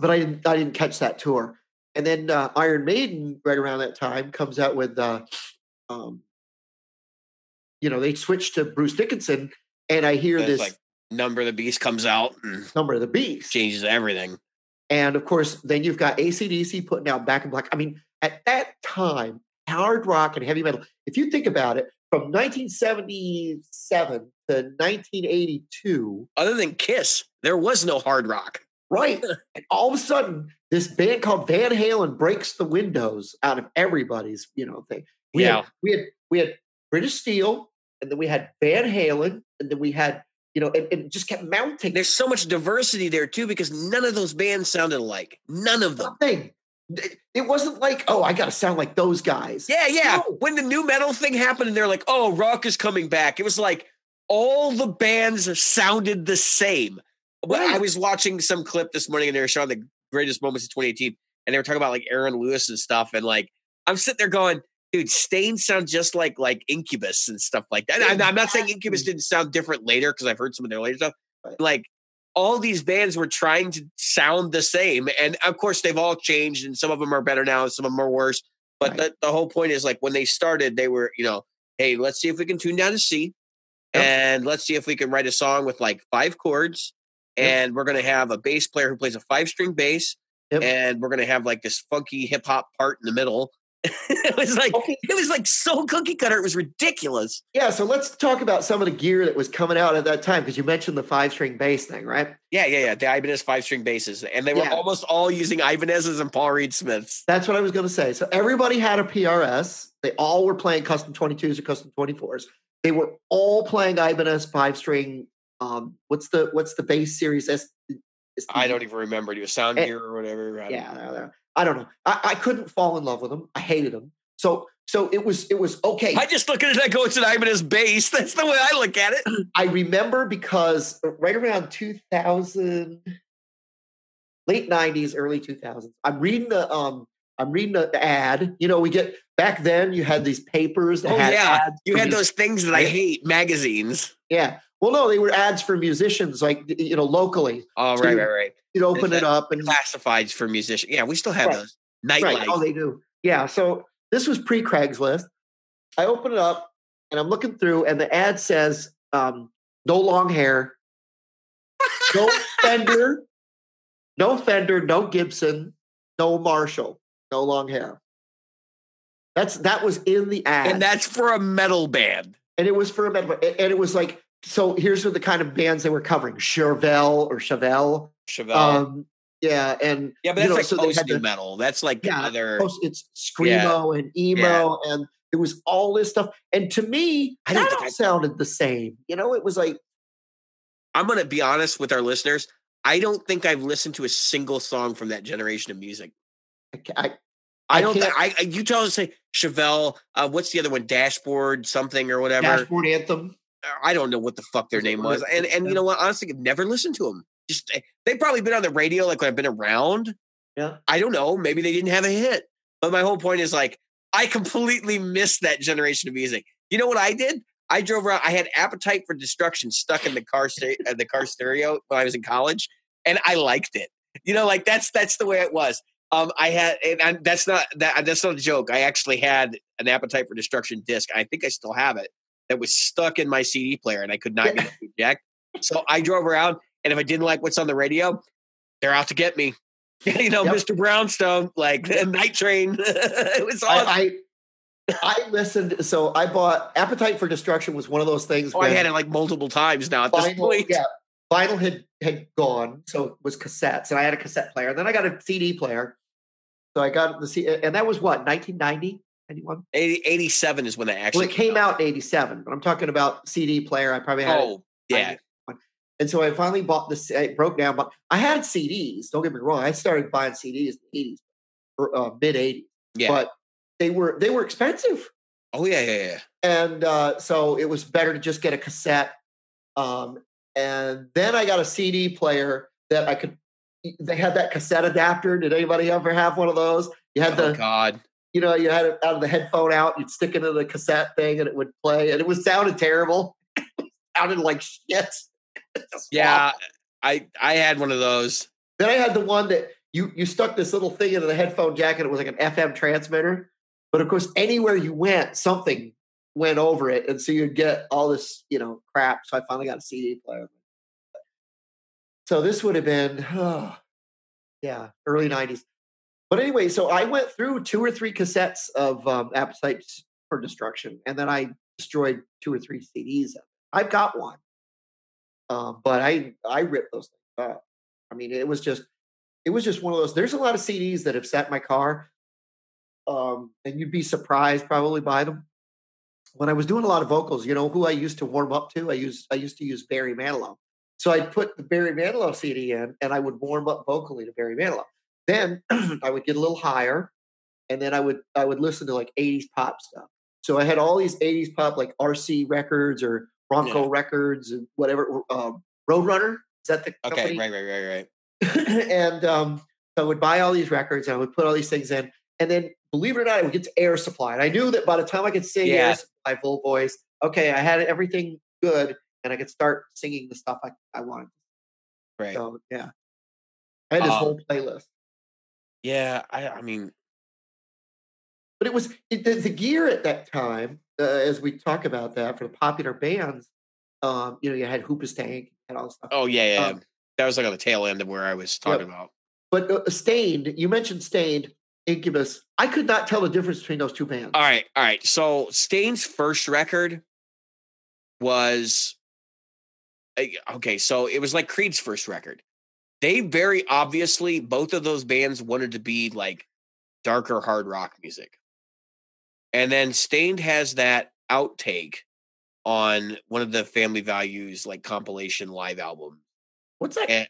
but i didn't i didn't catch that tour and then uh, iron maiden right around that time comes out with uh um you know they switched to bruce dickinson and i hear It's this like Number of the Beast comes out and number of the beast changes everything. and of course then you've got acdc putting out back in black i mean at that time hard rock and heavy metal if you think about it from 1977 to 1982 Other than Kiss, there was no hard rock. Right. and all of a sudden, this band called Van Halen breaks the windows out of everybody's, you know, thing. We Yeah. had we had we had British Steel, and then we had Van Halen, and then we had, you know, and, just kept mounting. There's so much diversity there too because none of those bands sounded alike. None of them. nothing. It, wasn't like, oh, I gotta sound like those guys. Yeah, yeah. No. When the new metal thing happened and they're like, oh, rock is coming back, it was like all the bands sounded the same. But I was watching some clip this morning and they were showing the greatest moments of 2018 and they were talking about like Aaron Lewis and stuff. And like, I'm sitting there going, dude, Staind sounds just like like Incubus and stuff like that. And I'm not saying Incubus didn't sound different later because I've heard some of their later stuff. Right. Like, all these bands were trying to sound the same. And of course, they've all changed and some of them are better now and some of them are worse. But Right. the, the whole point is like when they started, they were, you know, hey, let's see if we can tune down to C Yep. and let's see if we can write a song with like five chords. Yep. And we're going to have a bass player who plays a five string bass. Yep. And we're going to have like this funky hip hop part in the middle. it was like, Okay. it was like so cookie cutter. It was ridiculous. Yeah, so let's talk about some of the gear that was coming out at that time because you mentioned the five string bass thing, right? Yeah, yeah, yeah. The Ibanez five string basses. And they were Yeah. almost all using Ibanez's and Paul Reed Smiths. That's what I was going to say. So everybody had a PRS. They all were playing custom 22s or custom 24s. They were all playing Ibanez five string. Um, what's the what's the bass series? S- I don't even remember. It was Sound Eh, Gear or whatever. I Yeah, I don't know. I. I, couldn't fall in love with them. I hated them. So so it was it was okay. I just look at it and I go, it's an Ibanez bass. That's the way I look at it. I remember because right around 2000, late 90s, early 2000s, I'm reading the um I'm reading the ad. You know, we get back then. You had these papers. That Oh had yeah, you had those things that I hate, magazines. Yeah. Well, no, they were ads for musicians, like you know, locally. Oh So right, you- right, right. You'd open it up and Classifieds for musicians. Yeah, we still have Right. those. Nightlife. right. Oh, they do. Yeah. So this was pre Craigslist. I open it up and I'm looking through, and the ad says, um, "No long hair, no Fender, no Fender, no Gibson, no Marshall, no long hair." That's that was in the ad, and that's for a metal band. and it was for a metal, and it was like, so here's what the kind of bands they were covering: Chevelle or Chevelle. Chevelle. Um, yeah, and yeah, but you that's know, like so they post had new the- metal. That's like Yeah, other. it's screamo and emo and it was all this stuff and to me I that think all sounded the same you know it was like I'm gonna be honest with our listeners. I don't think I've listened to a single song from that generation of music. I, I, I don't. Th- I, I you tell us say Chevelle. Uh, what's the other one? Dashboard something or whatever. dashboard anthem I don't know what the fuck their name was. And and you know what? Honestly, I've never listened to them. Just eh, they've probably been on the radio like when I've been around. yeah I don't know. Maybe they didn't have a hit. But my whole point is like I completely missed that generation of music. You know what I did? I drove around. I had Appetite for Destruction stuck in the car sta- uh, the car stereo when I was in college, and I liked it. You know, like that's that's the way it was. Um, I had, and I, that's not that that's not a joke. I actually had an Appetite for Destruction disc. I think I still have it. That was stuck in my CD player, and I could not get it eject. So I drove around, and if I didn't like what's on the radio, they're out to get me. you know, Yep. Mr. Brownstone, like Night Train. it was awesome. I, I I listened so I bought Appetite for Destruction was one of those things oh, I had it like multiple times now at this vinyl, point. yeah vinyl had had gone so it was cassettes and I had a cassette player and then I got a CD player so I got the C and that was what 1990 91 80, 87 is when that actually well it came out in 87 but I'm talking about CD player I probably had it Oh, yeah. And so I finally bought this. I broke down, but I had CDs. Don't get me wrong. I started buying CDs in the eighties, uh, mid eighties, Yeah. but they were they were expensive, oh, yeah, yeah, yeah. and uh, so it was better to just get a cassette. Um, and then I got a CD player that I could. They had that cassette adapter. Did anybody ever have one of those? You had Oh, the, God. you know, you had it out of the headphone out. You'd stick it into the cassette thing, and it would play. And it was sounded terrible. sounded like shit. Yeah. I, I had one of those. Then I had the one that you you stuck this little thing into the headphone jack and it was like an FM transmitter. But of course, anywhere you went, something went over it, and so you'd get all this you know crap. So I finally got a CD player. So this would have been, oh, yeah, early '90s. But anyway, so I went through two or three cassettes of um, Appetite for Destruction, and then I destroyed two or three CDs. I've got one, um, but I I ripped those things up. I mean, it was just it was just one of those. There's a lot of CDs that have sat in my car, um, and you'd be surprised probably by them. When I was doing a lot of vocals, you know who I used to warm up to? I used I used to use Barry Manilow. So I'd put the Barry Manilow CD in, and I would warm up vocally to Barry Manilow. Then I would get a little higher, and then I would I would listen to like 80s pop stuff. So I had all these 80s pop like RC records or Bronco Yeah. records and whatever. Um, Roadrunner is that the Okay. company? Right, right, right, right. and um, so I would buy all these records and I would put all these things in. And then, believe it or not, I would get to Air Supply. And I knew that by the time I could sing Yeah. Air Supply full voice, okay, I had everything good and I could start singing the stuff I, I wanted. Right. So, yeah. I had this Um, whole playlist. Yeah. I, I mean, But it was it, the, the gear at that time, uh, as we talk about that for the popular bands, um, you know, you had Hoobastank and all this stuff. oh, yeah, yeah. Um, that was like on the tail end of where I was talking about. But uh, Staind, you mentioned Staind, Incubus. I could not tell the difference between those two bands. All right, all right. So Staind's first record was okay. So it was like Creed's first record. They very obviously both of those bands wanted to be like darker hard rock music, and then Staind has that outtake on one of the Family Values like compilation live album. What's that? And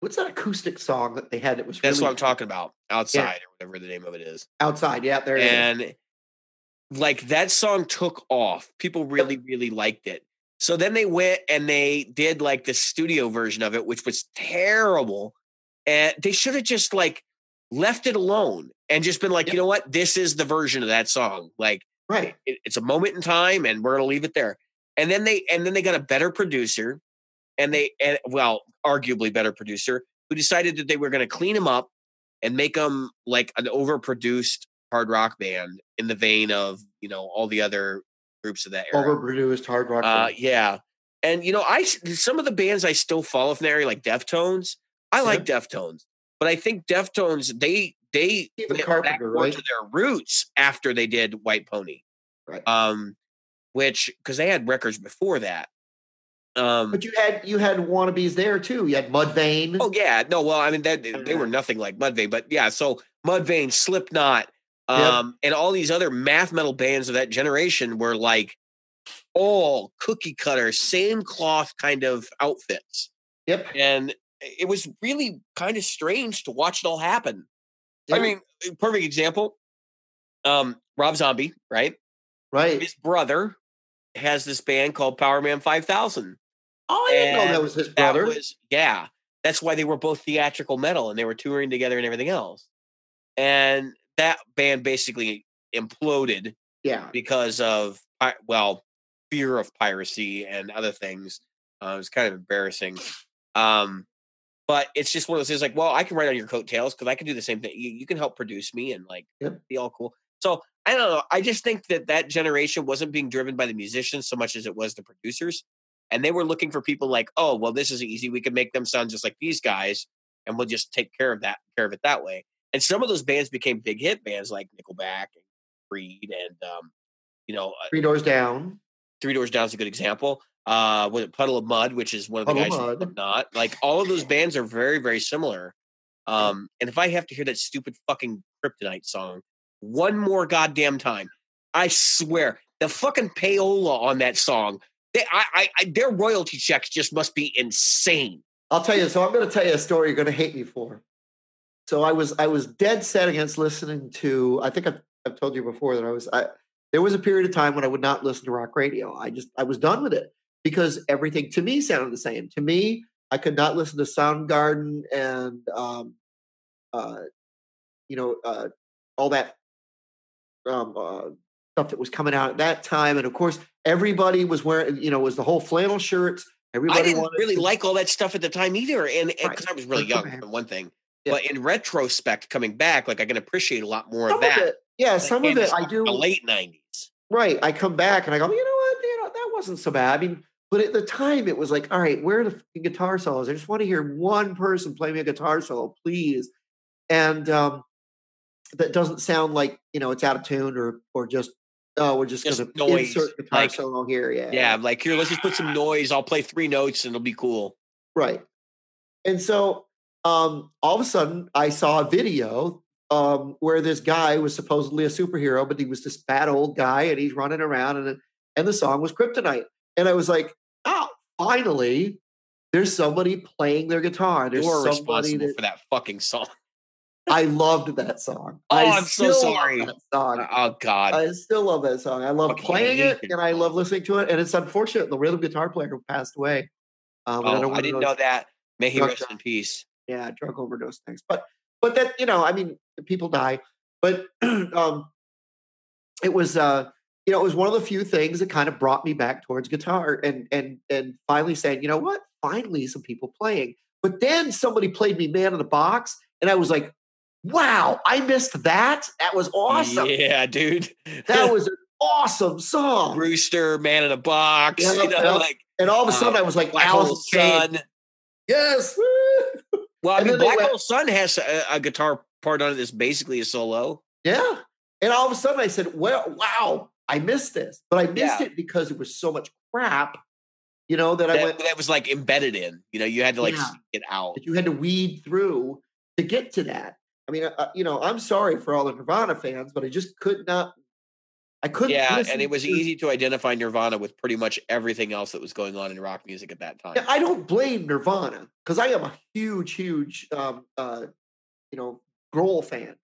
What's that acoustic song that they had that was that's really what I'm talking about. Outside or whatever the name of it is. outside? Yeah, there it is. and like that song took off people really really liked it so then they went and they did like the studio version of it which was terrible and they should have just like left it alone and just been like, Yep. you know what, this is the version of that song. Like Right. it, it's a moment in time, and we're gonna leave it there. And then they and then they got a better producer, and mm. they and well, arguably better producer who decided that they were gonna clean him up and make him like an overproduced hard rock band in the vein of you know all the other groups of that era. Overproduced hard rock. Uh, yeah. And you know, I some of the bands I still follow from the area, like Deftones. I like Deftones, but I think Deftones they they Stephen went back Carpenter, more right? to their roots after they did White Pony, Right. um, which because they had records before that. Um, But you had you had wannabes there too. You had Mudvayne. oh yeah, no, well, I mean that they were nothing like Mudvayne, but yeah, so Mudvayne, Slipknot, um, and all these other math metal bands of that generation were like all cookie cutter, same cloth kind of outfits. Yep. and it was really kind of strange to watch it all happen. I mean, perfect example. Um, Rob Zombie, right? right. His brother has this band called Power Man Five Thousand. Oh, I didn't know that was his That brother. was yeah. That's why they were both theatrical metal and they were touring together and everything else. And that band basically imploded yeah. because of well fear of piracy and other things. Uh, it was kind of embarrassing. Um, but it's just one of those things like, well, I can write on your coattails because I can do the same thing. You, you can help produce me and like Yep. be all cool. So I don't know. I just think that that generation wasn't being driven by the musicians so much as it was the producers, and they were looking for people like, oh, well, this is easy. We can make them sound just like these guys, and we'll just take care of that care of it that way. And some of those bands became big hit bands like Nickelback and Creed and um, you know uh, Three doors down. Three Doors Down is a good example. Uh, with Puddle of Mudd, which is one of the Puddle guys not like all of those bands are very very similar. Um, and if I have to hear that stupid fucking Kryptonite song one more goddamn time, I swear the fucking payola on that song, they, I, I, I, their royalty checks just must be insane. I'll tell you. So I'm going to tell you a story you're going to hate me for. So I was I was dead set against listening to. I think I've, I've told you before that I was. I, there was a period of time when I would not listen to rock radio. I just I was done with it because everything to me sounded the same. To me, I could not listen to Soundgarden and um, uh, you know uh, all that um, uh, stuff that was coming out at that time. And of course, everybody was wearing you know was the whole flannel shirts. Everybody I didn't really to- like all that stuff at the time either, and because Right. I was really young, for one thing. Yeah. But in retrospect, coming back, like I can appreciate a lot more some of that. it. Yeah, some of it I do. The late nineties. Right. I come back and I go, you know what? You know, that wasn't so bad. I mean, but at the time it was like, all right, where are the fucking guitar solos? I just want to hear one person play me a guitar solo, please. And um that doesn't sound like, you know, it's out of tune or or just oh, we're just, Just gonna noise, insert guitar like- solo here. Yeah. Yeah, like here, let's just put some noise. I'll play three notes and it'll be cool. Right. And so um all of a sudden I saw a video um where this guy was supposedly a superhero, but he was this fat old guy and he's running around and and the song was Kryptonite. And I was like, oh, finally, there's somebody playing their guitar. There's You're somebody responsible that for that fucking song. I loved that song. Oh, I I'm so sorry. that song. Oh God. I still love that song. I love Fucking playing it it. and I love listening to it. And it's unfortunate the rhythm guitar player who passed away. Um, oh, I, don't wanna didn't know know that. May he rest in peace. Yeah drug overdose things but but that you know i mean people die but um it was uh you know it was one of the few things that kind of brought me back towards guitar and and and finally saying you know what finally some people playing but then somebody played me man in the box and i was like wow i missed that that was awesome Yeah, dude. that was an awesome song Rooster, Man in a Box. Yeah, you know, yeah. like and all of a sudden uh, i was like Black Alice. Sun. yes! Well, I And mean, Black went- Hole Sun has a, a guitar part on it that's basically a solo. Yeah. And all of a sudden I said, well, wow, I missed this. But I missed Yeah. it because it was so much crap, you know, that I went, that was like embedded in. You know, you had to like Yeah. it out. you had to weed through to get to that. I mean, uh, you know, I'm sorry for all the Nirvana fans, but I just could not, I couldn't. Yeah, and it was to- easy to identify Nirvana with pretty much everything else that was going on in rock music at that time. Yeah, I don't blame Nirvana because I am a huge, huge, um, uh, you know, Grohl fan.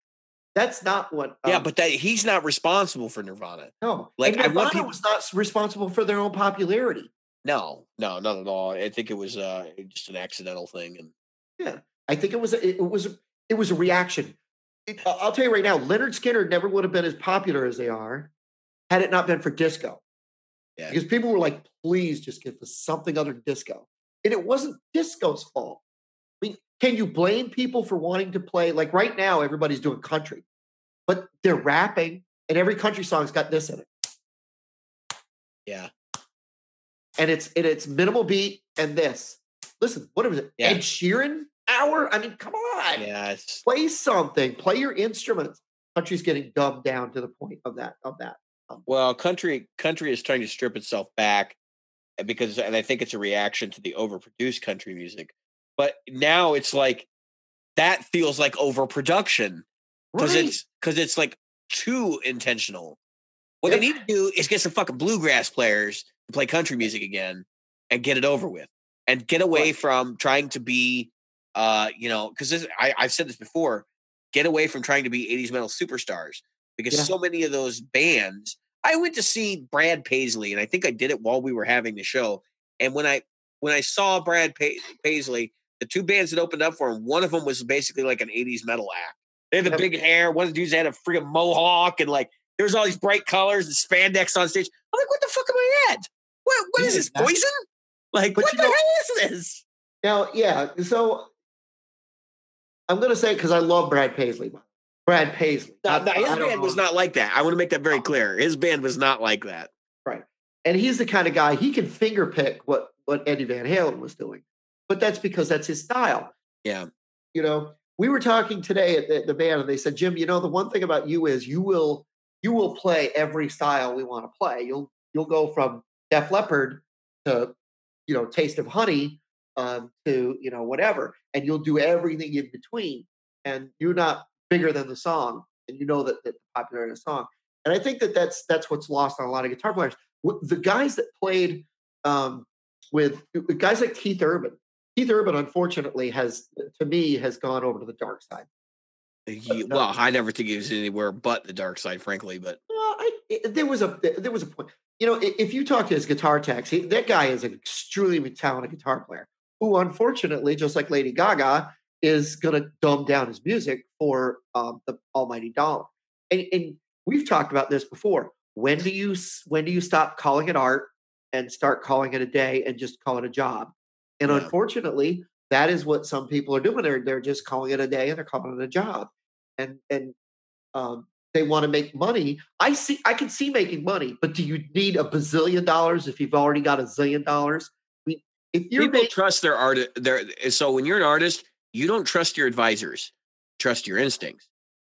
That's not what. yeah, um, but that he's not responsible for Nirvana. no, like, and I want Nirvana people- was not responsible for their own popularity. No, no, not at all. I think it was uh, just an accidental thing. And yeah, I think it was a, it was a, it was a reaction. it, I'll tell you right now, Lynyrd Skynyrd never would have been as popular as they are had it not been for disco. Yeah. Because people were like, please just give us something other than disco. And it wasn't disco's fault. I mean, can you blame people for wanting to play? Like right now, everybody's doing country, but they're rapping, and every country song's got this in it. Yeah. And it's and it's minimal beat and this. Listen, what was it? Yeah. Ed Sheeran hour? I mean, come on. Yeah. Play something. Play your instruments. Country's getting dumbed down to the point of that of that. Well, country country is trying to strip itself back uh, because, and I think it's a reaction to the overproduced country music. But now it's like that feels like overproduction because Right. it's because it's like too intentional. What they need to do is get some fucking bluegrass players to play country music again and get it over with, and get away Right. from trying to be, uh, you know, because I I've said this before, get away from trying to be '80s metal superstars because Yeah. so many of those bands. I went to see Brad Paisley, and I think I did it while we were having the show. And when I when I saw Brad pa- Paisley, the two bands that opened up for him, one of them was basically like an '80s metal act. They had the big hair. One of the dudes had a freaking mohawk, and like there was all these bright colors and spandex on stage. I'm like, what the fuck am I at? What what is this poison? Like, But what the know- hell is this? Now, yeah. So I'm going to say it because I love Brad Paisley. Brad Paisley. No, his band was not like that. I want to make that very clear. His band was not like that. Right. And he's the kind of guy he can finger pick what what Eddie Van Halen was doing, but that's because that's his style. Yeah. You know, we were talking today at the, the band, and they said, Jim, you know, the one thing about you is you will you will play every style we want to play. You'll you'll go from Def Leppard to you know Taste of Honey um, to you know whatever, and you'll do everything in between. And you're not bigger than the song, and you know that, that the popularity of the song. And I think that that's that's what's lost on a lot of guitar players. The guys that played um, with guys like Keith Urban. Keith Urban, unfortunately, has to me has gone over to the dark side. Uh, uh, he- no. well, I never think he was anywhere but the dark side, frankly. But Well, I, it- there was a there was a point. You know, if you talk to his guitar techs, he, that guy is an extremely talented guitar player who, unfortunately, just like Lady Gaga, is going to dumb down his music for um, the almighty dollar. And, and we've talked about this before. When do you when do you stop calling it art and start calling it a day and just call it a job? And Yeah. unfortunately, that is what some people are doing. They're they're just calling it a day and they're calling it a job. And and um, they want to make money. I see. I can see making money, but do you need a bazillion dollars if you've already got a zillion dollars? I mean, if you're people making, trust their art. Their so when you're an artist, you don't trust your advisors, trust your instincts.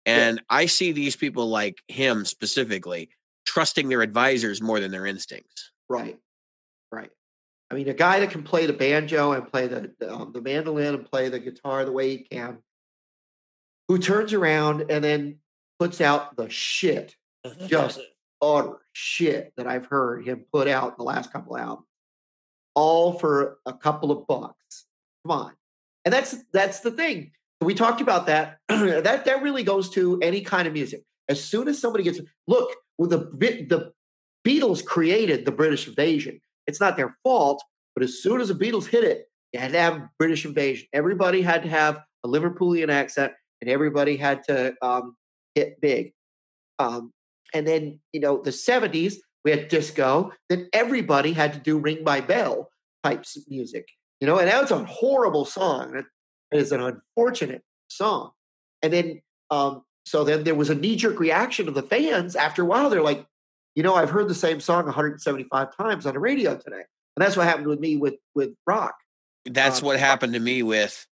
And I see these people like him specifically trusting their advisors more than their instincts. right, right. I mean, a guy that can play the banjo and play the the, um, the mandolin and play the guitar the way he can, who turns around and then puts out the shit, just utter shit that I've heard him put out in the last couple albums, all for a couple of bucks. Come on, and that's that's the thing. We talked about that. that that really goes to any kind of music. As soon as somebody gets look, with the the Beatles created the British invasion. It's not their fault, but as soon as the Beatles hit it, you had to have British invasion. Everybody had to have a Liverpoolian accent, and everybody had to um, hit big. Um, and then you know the 70s we had disco then everybody had to do ring my bell types of music you know and that was a horrible song that is an unfortunate song and then um so then there was a knee-jerk reaction of the fans after a while they're like you know i've heard the same song 175 times on the radio today and that's what happened with me with with rock That's Um, what happened to me with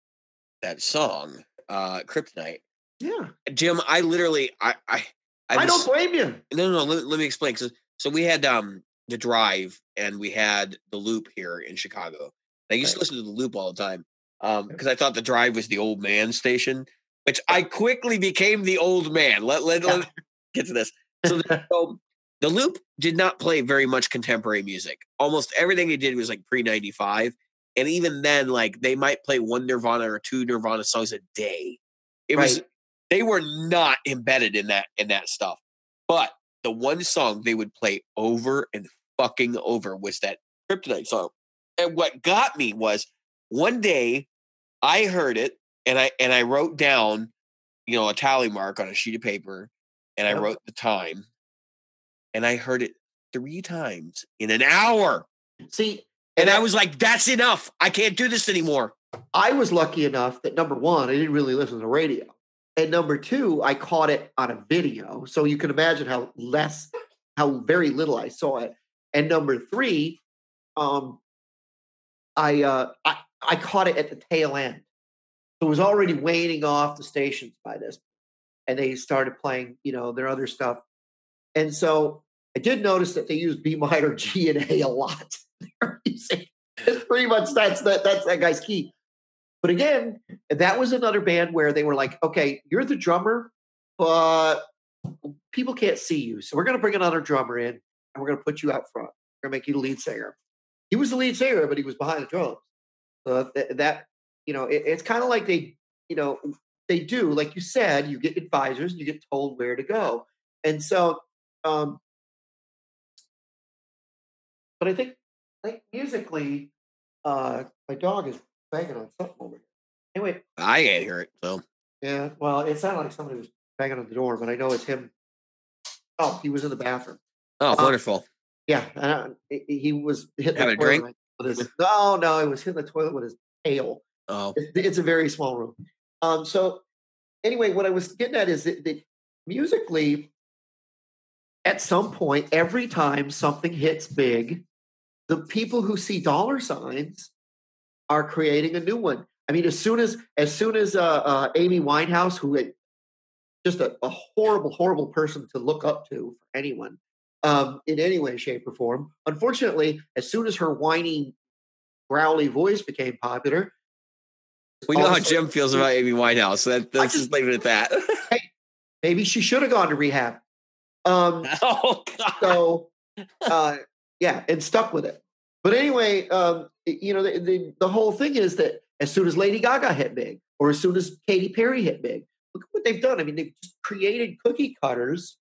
that song, uh, Kryptonite. yeah Jim, I literally, I, I, I, i, was- don't blame you No, no, no. Let, let me explain. So, so we had um the drive and we had the loop here in Chicago. I used to listen to the loop all the time um because I thought the drive was the old man station, which I quickly became the old man. Let let, Yeah. let get to this. So the, so the loop did not play very much contemporary music. Almost everything they did was like pre ninety five, and even then, like they might play one Nirvana or two Nirvana songs a day. It was they were not embedded in that in that stuff. But the one song they would play over and fucking over was that Kryptonite song. And what got me was one day I heard it and I and I wrote down you know, a tally mark on a sheet of paper, and I wrote the time, and I heard it three times in an hour, See, and I was like, "That's enough. I can't do this anymore." I was lucky enough that number one, I didn't really listen to the radio. And number two, I caught it on a video. So you can imagine how less, how very little I saw it. And number three, um, I, uh, I, I caught it at the tail end. So it was already waning off the stations by this. And they started playing, you know, their other stuff. And so I did notice that they used B minor, G, and A a lot. It's pretty much that's that that's that guy's key. But again, that was another band where they were like, okay, you're the drummer, but people can't see you. So we're going to bring another drummer in and we're going to put you out front. We're going to make you the lead singer. He was the lead singer, but he was behind the drums. So th- that, you know, it, it's kind of like they, you know, they do, like you said, you get advisors, you get told where to go. And so, um, but I think, like musically, uh, my dog is banging on something over here. Anyway, I can't hear it. So yeah, well, it sounded like somebody was banging on the door, but I know it's him. Oh, he was in the bathroom. oh, Uh, wonderful. Yeah, uh, he- was hitting a the drink? toilet with his. No, no, he was hitting the toilet with his tail. Oh, It's, it's a very small room. Um, so anyway, what I was getting at is that, that musically, at some point, every time something hits big, the people who see dollar signs are creating a new one. I mean, as soon as as soon as uh, uh, Amy Winehouse, who had just a, a horrible, horrible person to look up to for anyone um, in any way, shape, or form. Unfortunately, as soon as her whiny, growly voice became popular, we know how Jim feels about Amy Winehouse. So that, let's just- just leave it at that. maybe she should have gone to rehab. Um, oh God. so uh, yeah, and stuck with it. But anyway, um, you know, the, the the whole thing is that as soon as Lady Gaga hit big, or as soon as Katy Perry hit big, look at what they've done. I mean, they've just created cookie cutters.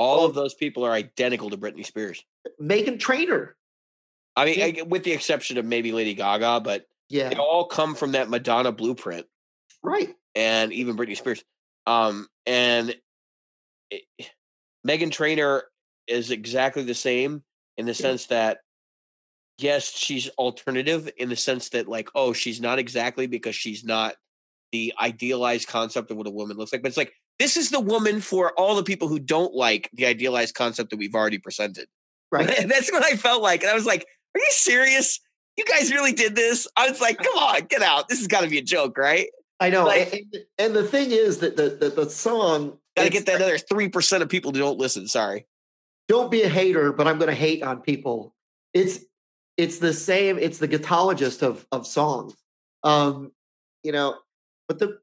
All of those people are identical to Britney Spears. Meghan Trainor, I mean, Yeah. I- with the exception of maybe Lady Gaga, but yeah, they all come from that Madonna blueprint, right, and even Britney Spears. Um, and it, Meghan Trainor is exactly the same in the sense that yes, she's alternative in the sense that like, oh, she's not exactly because she's not the idealized concept of what a woman looks like, but it's like this is the woman for all the people who don't like the idealized concept that we've already presented. right. That's what I felt like. And I was like, are you serious? You guys really did this? I was like, come on, get out. This has got to be a joke, right? I know. like- and, and- the thing is that the the, the song Got to get that other 3% of people who don't listen. Sorry. don't be a hater, but I'm going to hate on people. It's it's the same. It's the guitarologist of of songs. Um, you know, but the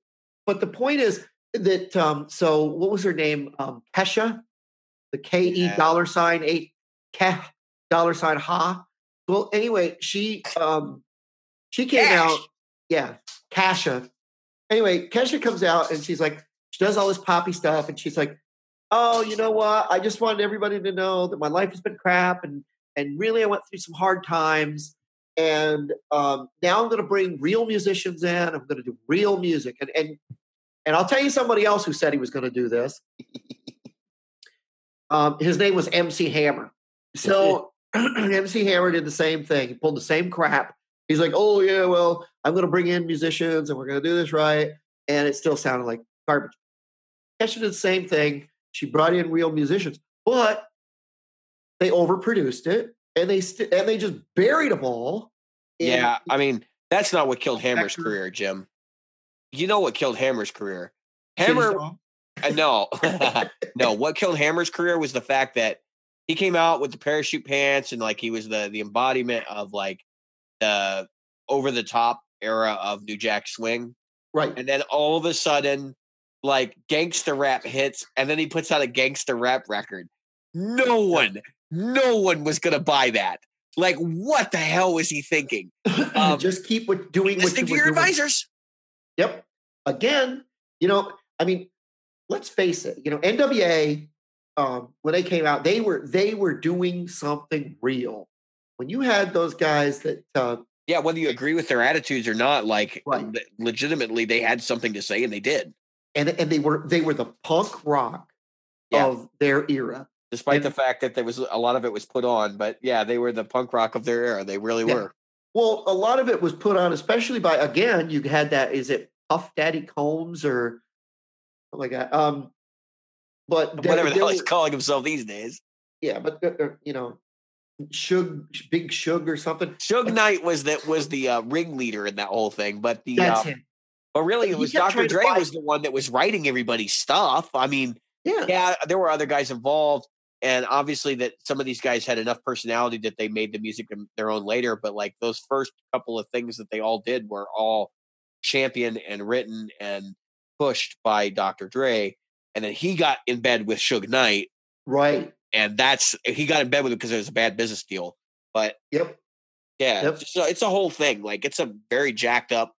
but the point is that um, so what was her name? Um, Kesha, the K E Yeah. dollar sign eight Ke dollar sign ha. Well, anyway, she um she came Cash. out. Yeah, Kasha. Anyway, Kesha comes out and she's like, she does all this poppy stuff, and she's like, oh, you know what? I just wanted everybody to know that my life has been crap, and and really I went through some hard times, and um, now I'm going to bring real musicians in. I'm going to do real music, and and and I'll tell you somebody else who said he was going to do this. um, his name was MC Hammer. So MC Hammer did the same thing. He pulled the same crap. He's like, oh yeah, well, I'm going to bring in musicians, and we're going to do this right, and it still sounded like garbage. Kesha did the same thing. She brought in real musicians, but they overproduced it, and they st- and they just buried them all. Yeah. I mean, that's not what killed Hammer's career, Jim. You know what killed Hammer's career? Hammer, uh, no, no. What killed Hammer's career was the fact that he came out with the parachute pants and like he was the the embodiment of like the over the top era of New Jack Swing. right? and then all of a sudden like gangster rap hits and then he puts out a gangster rap record no one no one was gonna buy that like what the hell was he thinking um, just keep what, doing what listening to your doing. advisors Yep. Again, you know, I mean, let's face it. You know, NWA um, when they came out, they were they were doing something real. When you had those guys that uh, yeah whether you agree with their attitudes or not like Right. legitimately they had something to say and they did and and they were they were the punk rock Yeah. of their era. Despite And- the fact that there was a lot of it was put on, but yeah, they were the punk rock of their era. They really Yeah. were. Well, a lot of it was put on, especially by again, you had that. Is it Puff Daddy Combs or oh my god? Um, but they- Whatever the hell he's calling himself these days. yeah, but uh, uh, you know, Shug, Big Shug or something. Suge Knight was that was the uh, ringleader in that whole thing, but the That's uh, him. but really it was Dr. Dre was the one that was writing everybody's stuff. I mean, Yeah, yeah, there were other guys involved, and obviously that some of these guys had enough personality that they made the music their own later. But like those first couple of things that they all did were all championed and written and pushed by Dr. Dre, and then he got in bed with Suge Knight, right. and that's he got in bed with him because it was a bad business deal. But Yep. yeah, Yep. it's, a, it's a whole thing. Like it's a very jacked up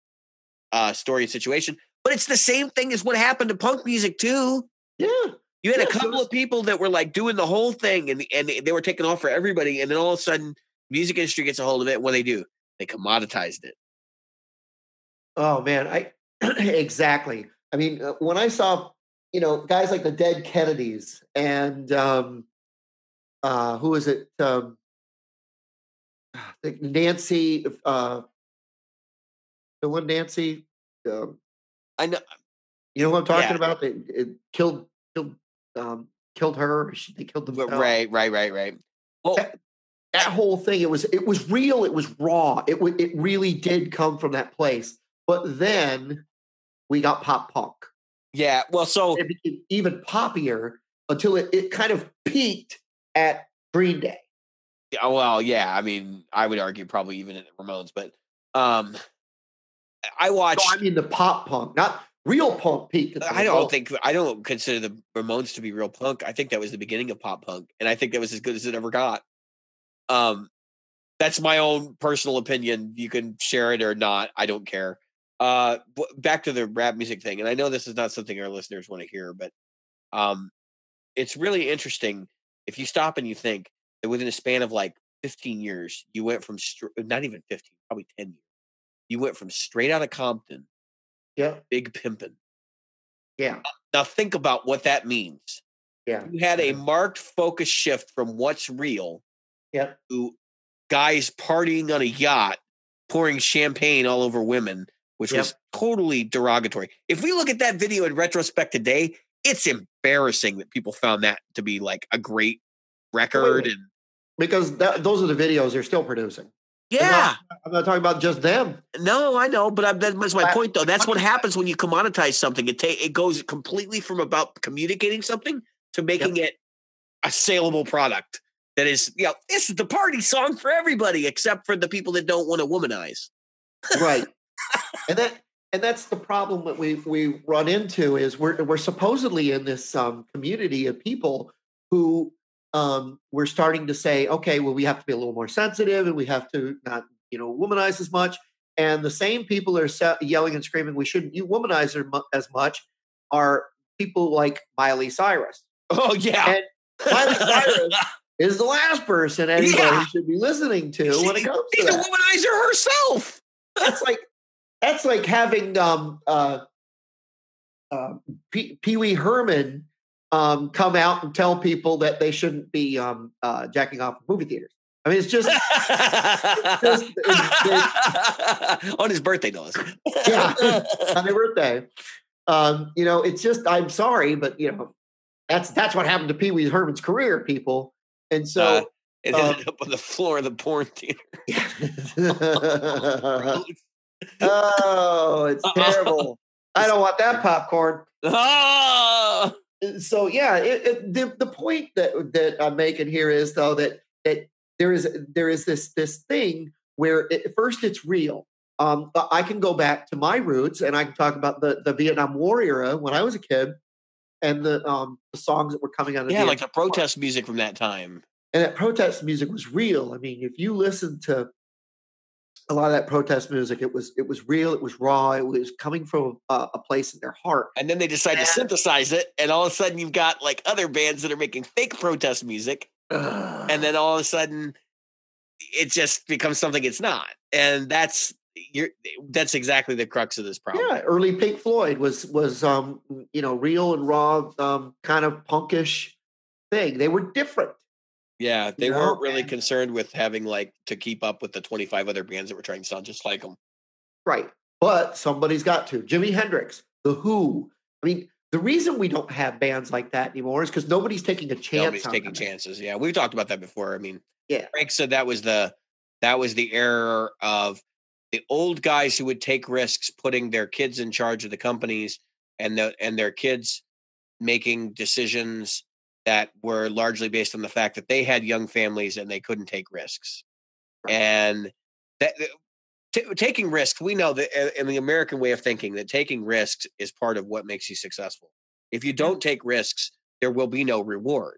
uh, story and situation. But it's the same thing as what happened to punk music too. Yeah. You had Yeah, a so couple of people that were like doing the whole thing, and and they were taking off for everybody, and then all of a sudden, music industry gets a hold of it. What do they do? They commoditized it. Oh man, I exactly. I mean, uh, when I saw, you know, guys like the Dead Kennedys and um, uh, who is it? Um, Nancy, uh, the one Nancy. Um, I know. you know what I'm talking Yeah. about? They it killed killed um, killed her. Or she, they killed themselves. Right, right, right, right. Well, That- That whole thing. It was it was real. It was raw. It wa- it really did come from that place. But then we got pop punk. yeah. Well, so it became even poppier until it, it kind of peaked at Green Day. Yeah, well, yeah. I mean, I would argue probably even at the Ramones, but um, I watched. No, I mean the pop punk, not real punk peak. I don't think I don't consider the Ramones to be real punk. I think that was the beginning of pop punk, and I think that was as good as it ever got. Um, that's my own personal opinion. You can share it or not. I don't care. Uh, back to the rap music thing, and I know this is not something our listeners want to hear, but um, it's really interesting if you stop and you think that within a span of like 15 years, you went from str- not even 15, probably 10 years, you went from straight out of Compton, Yeah, big pimpin'. yeah, Now think about what that means. yeah, You had a uh-huh. marked focus shift from what's real yeah. to guys partying on a yacht, pouring champagne all over women, which Yep. was totally derogatory. If we look at that video in retrospect today, it's embarrassing that people found that to be like a great record. And Because that, those are the videos they're still producing. Yeah, I'm not talking about just them. no, I know, but I'm, that's my point though. That's what happens when you commoditize something. It ta- it goes completely from about communicating something to making it a saleable product. That is, you know, this is the party song for everybody except for the people that don't want to womanize. right and that and that's the problem that we we run into is we're we're supposedly in this um, community of people who um, we're starting to say okay well we have to be a little more sensitive and we have to not you know womanize as much and the same people are se- yelling and screaming we shouldn't you womanize her mu- as much are people like Miley Cyrus Oh yeah. And Miley Cyrus is the last person anybody Yeah. should be listening to when it She- comes to She's a womanizer herself. that's like that's like having um uh, uh Pee Wee Herman um come out and tell people that they shouldn't be um uh jacking off in movie theaters. I mean, it's just just- On his birthday, less. Yeah. on their birthday. Um, you know, it's just I'm sorry, but you know, that's that's what happened to Pee Wee Herman's career, people. And Uh, so it um, ended up on the floor of the porn theater. oh, it's terrible. I don't want that popcorn. Ah! So yeah, it, it, the the point that that I'm making here is though that that there is there is this this thing where it, first it's real. Um, I can go back to my roots and I can talk about the the Vietnam War era when I was a kid and the um the songs that were coming out of Yeah, like the protest music from that time. and that protest music was real. I mean, if you listen to a lot of that protest music, it was it was real, it was raw, it was coming from a, a place in their heart. And then they decide to synthesize it, and all of a sudden you've got like other bands that are making fake protest music, and then all of a sudden it just becomes something it's not. And that's you're that's exactly the crux of this problem. Yeah, early Pink Floyd was was um you know real and raw um kind of punkish thing. They were different. Yeah, they You know, weren't really concerned with having like to keep up with the 25 other bands that were trying to sound just like them. Right. But somebody's got to. Jimi Hendrix, The Who. I mean, the reason we don't have bands like that anymore is because nobody's taking a chance. Nobody's taking chances. Yeah, we've talked about that before. I mean, Yeah. Frank said that was the that was the error of the old guys who would take risks, putting their kids in charge of the companies, and the and their kids making decisions that were largely based on the fact that they had young families and they couldn't take risks. And that t- taking risks, we know that uh, in the American way of thinking, that taking risks is part of what makes you successful. If you don't take risks, there will be no reward.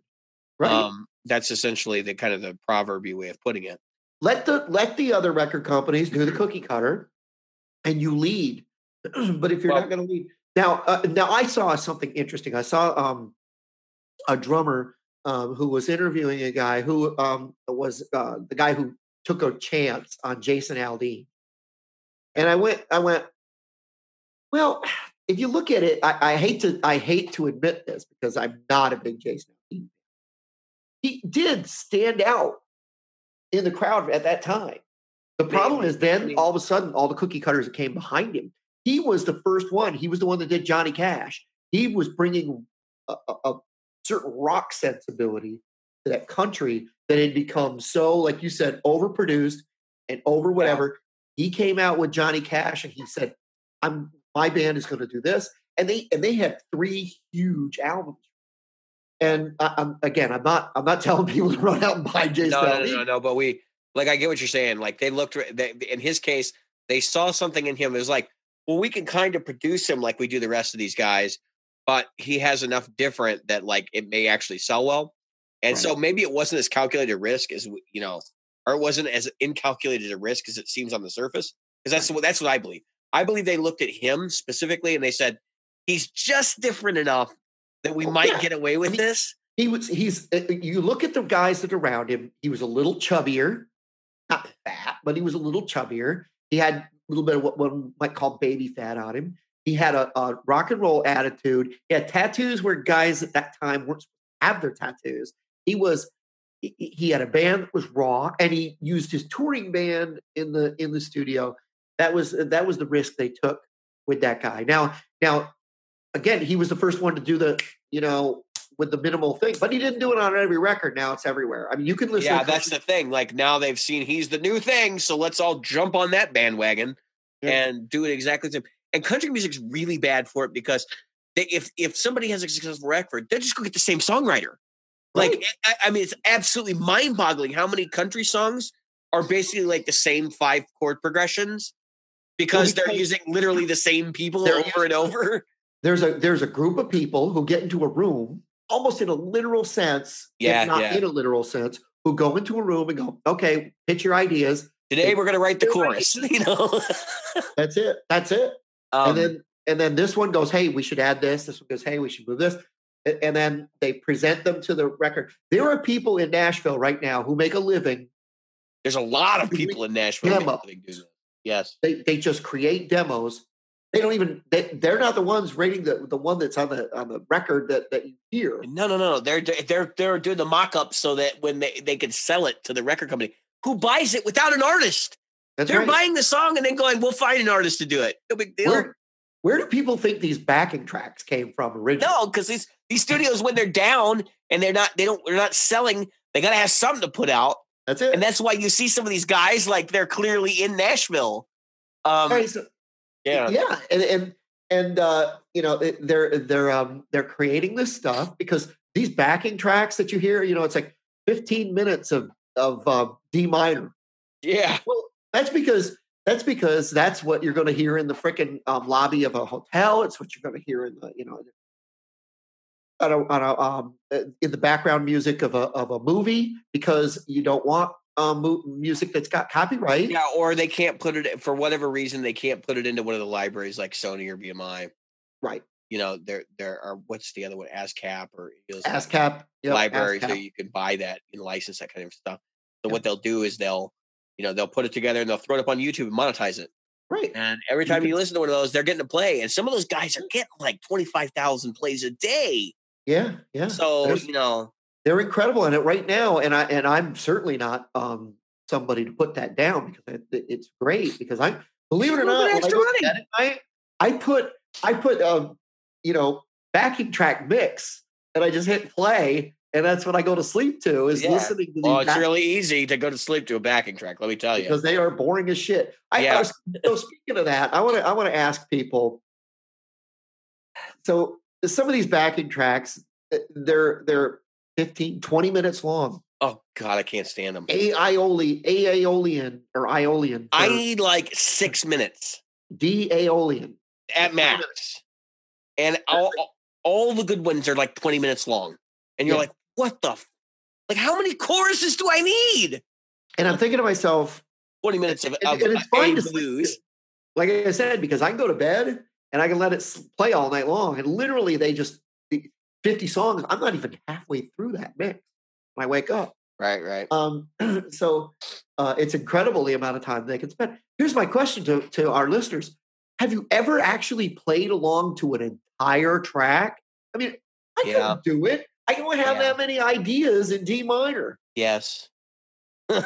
Right. Um, that's essentially the kind of the proverby way of putting it. let the let the other record companies do the cookie cutter, and you lead. but if you're Well- not going to lead, now uh, now I saw something interesting. I saw um a drummer um, who was interviewing a guy who um, was uh, the guy who took a chance on Jason Aldean, and I went I went well. If you look at it, I, I hate to I hate to admit this because I'm not a big Jason Aldean. He did stand out in the crowd at that time. The problem is then all of a sudden all the cookie cutters that came behind him. He was the first one. He was the one that did Johnny Cash. He was bringing a, a certain rock sensibility to that country that had become so, like you said, overproduced and over whatever. He came out with Johnny Cash and he said, "I'm my band is going to do this," and they and they had three huge albums. And I, I'm again, I'm not I'm not telling people to run out and buy Jason no, no, no, no, no. But we like I get what you're saying. Like they looked they, in his case, they saw something in him. It was like, well, we can kind of produce him like we do the rest of these guys, but he has enough different that like it may actually sell well. And so maybe it wasn't as calculated a risk as you know, or it wasn't as incalculated a risk as it seems on the surface. Because that's what that's what I believe. I believe they looked at him specifically and they said he's just different enough that we Oh, might yeah. get away with this. he was he's uh, you look at the guys that are around him he was a little chubbier not fat but he was a little chubbier he had a little bit of what one might call baby fat on him he had a, a rock and roll attitude he had tattoos where guys at that time weren't have their tattoos he was he- he had a band that was raw and he used his touring band in the in the studio that was that was the risk they took with that guy now now again he was the first one to do the you know with the minimal thing, but he didn't do it on every record. Now it's everywhere. I mean, you can listen. Yeah, that's the thing. Like now they've seen he's the new thing, so let's all jump on that bandwagon Yeah. and do it exactly the same. And country music's really bad for it because they, if if somebody has a successful record, they're just go get the same songwriter. Like Right. I, I mean, it's absolutely mind-boggling how many country songs are basically like the same five chord progressions because they're using literally the same people over and over. there's a there's a group of people who get into a room almost in a literal sense, Yeah, if not yeah. in a literal sense, who go into a room and go, okay, pitch your ideas. Today we're gonna write the chorus. You know, That's it. That's it. Um, and then and then this one goes, hey, we should add this. This one goes, hey, we should move this. And then they present them to the record. There are people in Nashville right now who make a living. there's a lot of people in Nashville. Demo. a living doing this. Yes. They they just create demos. They don't even they, they're not the ones rating the, the one that's on the on the record that, that you hear. No, no, no, no. They're they're they're doing the mock-up so that when they they can sell it to the record company who buys it without an artist. That's they're right. buying the song and then going, "We'll find an artist to do it." No big deal. Where, where do people think these backing tracks came from originally? No, because these these studios when they're down and they're not they don't they're not selling, they got to have something to put out, That's it. and that's why you see some of these guys like they're clearly in Nashville. Um, Right, so- yeah, yeah, and and and uh, you know they're they're um they're creating this stuff because these backing tracks that you hear, you know, it's like 15 minutes of of uh, D minor. yeah, Well, that's because that's because that's what you're going to hear in the freaking um, lobby of a hotel. It's what you're going to hear in the you know on a, on a, um, uh, in the background music of a of a movie because you don't want um, music that's got copyright. yeah. Or they can't put it for whatever reason they can't put it into one of the libraries like Sony or BMI. Right. You know, there there are what's the other one, ASCAP or Eagles- ASCAP yep, library, so ASCAP. you can buy that and license that kind of stuff. So what they'll do is they'll, you know, they'll put it together and they'll throw it up on YouTube and monetize it. Right. And every time you can- listen to one of those, they're getting a play. And some of those guys are getting like 25,000 plays a day. Yeah. Yeah. So, There's- you know, they're incredible in it right now, and I and I'm certainly not um somebody to put that down because it, it- it's great because I believe it or not, I extra go to money. bed I put I put um you know backing track mix and I just hit play and that's what I go to sleep to is Yeah. listening to these oh, it's really easy to go to sleep to a backing track. Let me tell you. because they are boring as shit. I, I Yeah. was, so speaking of that, I want to I want to ask people. So some of these backing tracks, uh, they're they're 15, 20 minutes long. Oh, God, I can't stand them. A Aeolian, A Aeolian or Aeolian. I need like six minutes D Aeolian. at max. And all, all the good ones are like 20 minutes long. And you're Yeah. like, what the? F-? Like, how many choruses do I need? And I'm thinking to myself, 20 minutes of, And- of and it's fine to lose. like I said, because I can go to bed and I can let it play all night long. And literally, they just 50 songs. I'm not even halfway through that mix when I wake up. Right, right. Um, so uh, it's incredible the amount of time they can spend. Here's my question to, to our listeners Have you ever actually played along to an entire track? I mean, I Yeah. couldn't do it. I don't have Yeah. that many ideas in D minor. Yes.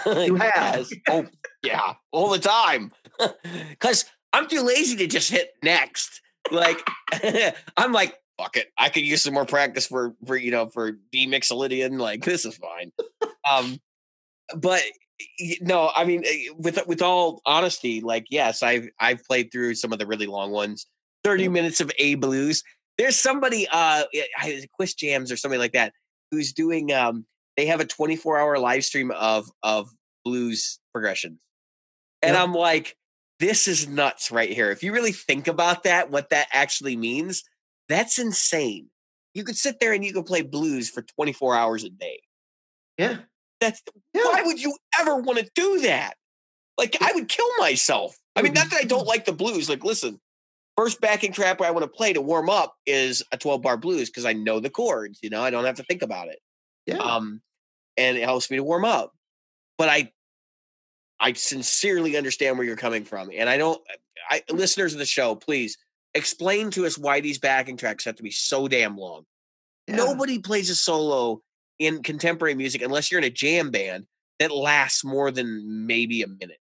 You have. Oh, yeah, all the time. Because I'm too lazy to just hit next. Like, I'm like, fuck it. I could use some more practice for, for you know, for D Mixolydian. Like, this is fine. Um, but no, I mean, eh, with with all honesty, like, yes, I've I've played through some of the really long ones. Thirty minutes of A blues. There's somebody, uh, I- Quiz Jams or something like that, who's doing. Um, they have a 24 hour live stream of of blues progressions, and Yeah. I'm like, this is nuts right here. If you really think about that, what that actually means, that's insane. You could sit there and you could play blues for 24 hours a day. Yeah. That's Yeah. why would you ever want to do that? Like I would kill myself. I mean, not that I don't like the blues. Like, listen, first backing track I want to play to warm up is a 12 bar blues because I know the chords. You know, I don't have to think about it. Yeah. Um, and it helps me to warm up. But I, I sincerely understand where you're coming from, and I don't. I listeners of the show, please explain to us why these backing tracks have to be so damn long. Yeah. Nobody plays a solo in contemporary music unless you're in a jam band that lasts more than maybe a minute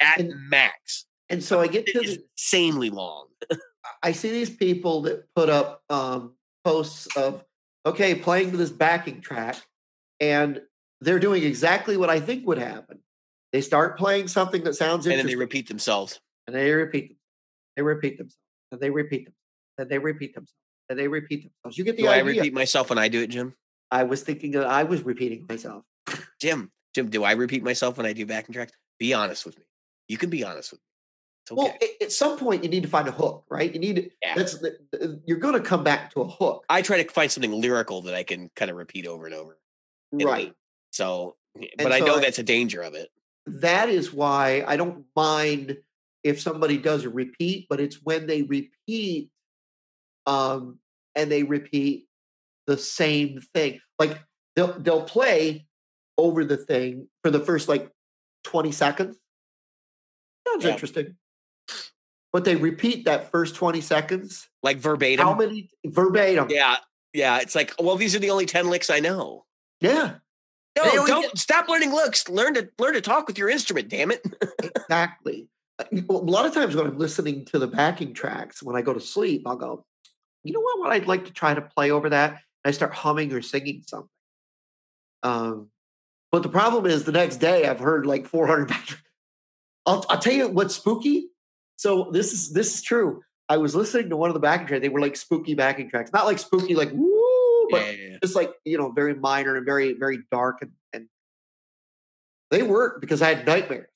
at And- max. And so I get to the, insanely long. I see these people that put up um, posts of okay, playing to this backing track, and they're doing exactly what I think would happen. They start playing something that sounds And then interesting, they repeat themselves. and they repeat them. They repeat themselves, and they repeat them, and they repeat themselves, and they repeat themselves. You get the Do I repeat myself when I do it, Jim? I was thinking that I was repeating myself. Jim, Jim, do I repeat myself when I do backing tracks? Be honest with me. You can be honest with me. Okay. Well, at, some point, you need to find a hook, right? You need Yeah. that's you're going to come back to a hook, I try to find something lyrical that I can kind of repeat over and over. right? So, but And I so know I- that's a danger of it. that is why I don't mind if somebody does a repeat, but it's when they repeat um and they repeat the same thing. Like they'll they'll play over the thing for the first like 20 seconds. Sounds Yeah. interesting. But they repeat that first 20 seconds. Like verbatim. How many verbatim? Yeah. Yeah. It's like, well, these are the only 10 licks I know. Yeah, No, don't get- stop learning licks. Learn to learn to talk with your instrument, damn it. exactly. Uh, A lot of times when I'm listening to the backing tracks, when I go to sleep, I'll go, you know what? What I'd like to try to play over that. And I start humming or singing something. Um, but the problem is the next day I've heard like 400. I'll, I'll tell you what's spooky. So this is this is true. I was listening to one of the backing tracks. They were like spooky backing tracks, not like spooky like woo, but yeah. just like you know, very minor and very very dark and and they work because I had nightmares.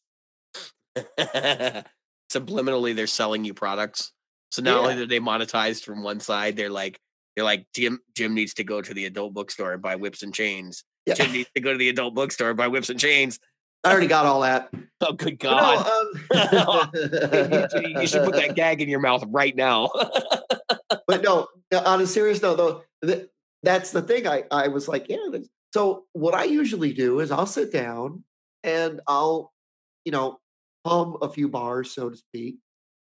Subliminally, they're selling you products. So not Yeah. only are they monetized from one side, they're like, they're like, Jim, Jim needs to go to the adult bookstore and buy whips and chains. Yeah. Jim needs to go to the adult bookstore and buy whips and chains. I already got all that. Oh, good God. no, um, you, should, put that gag in your mouth right now. but no, on a serious note, though, th- that's the thing. I, I was like, yeah. So what I usually do is I'll sit down and I'll, you know, hum a few bars, so to speak,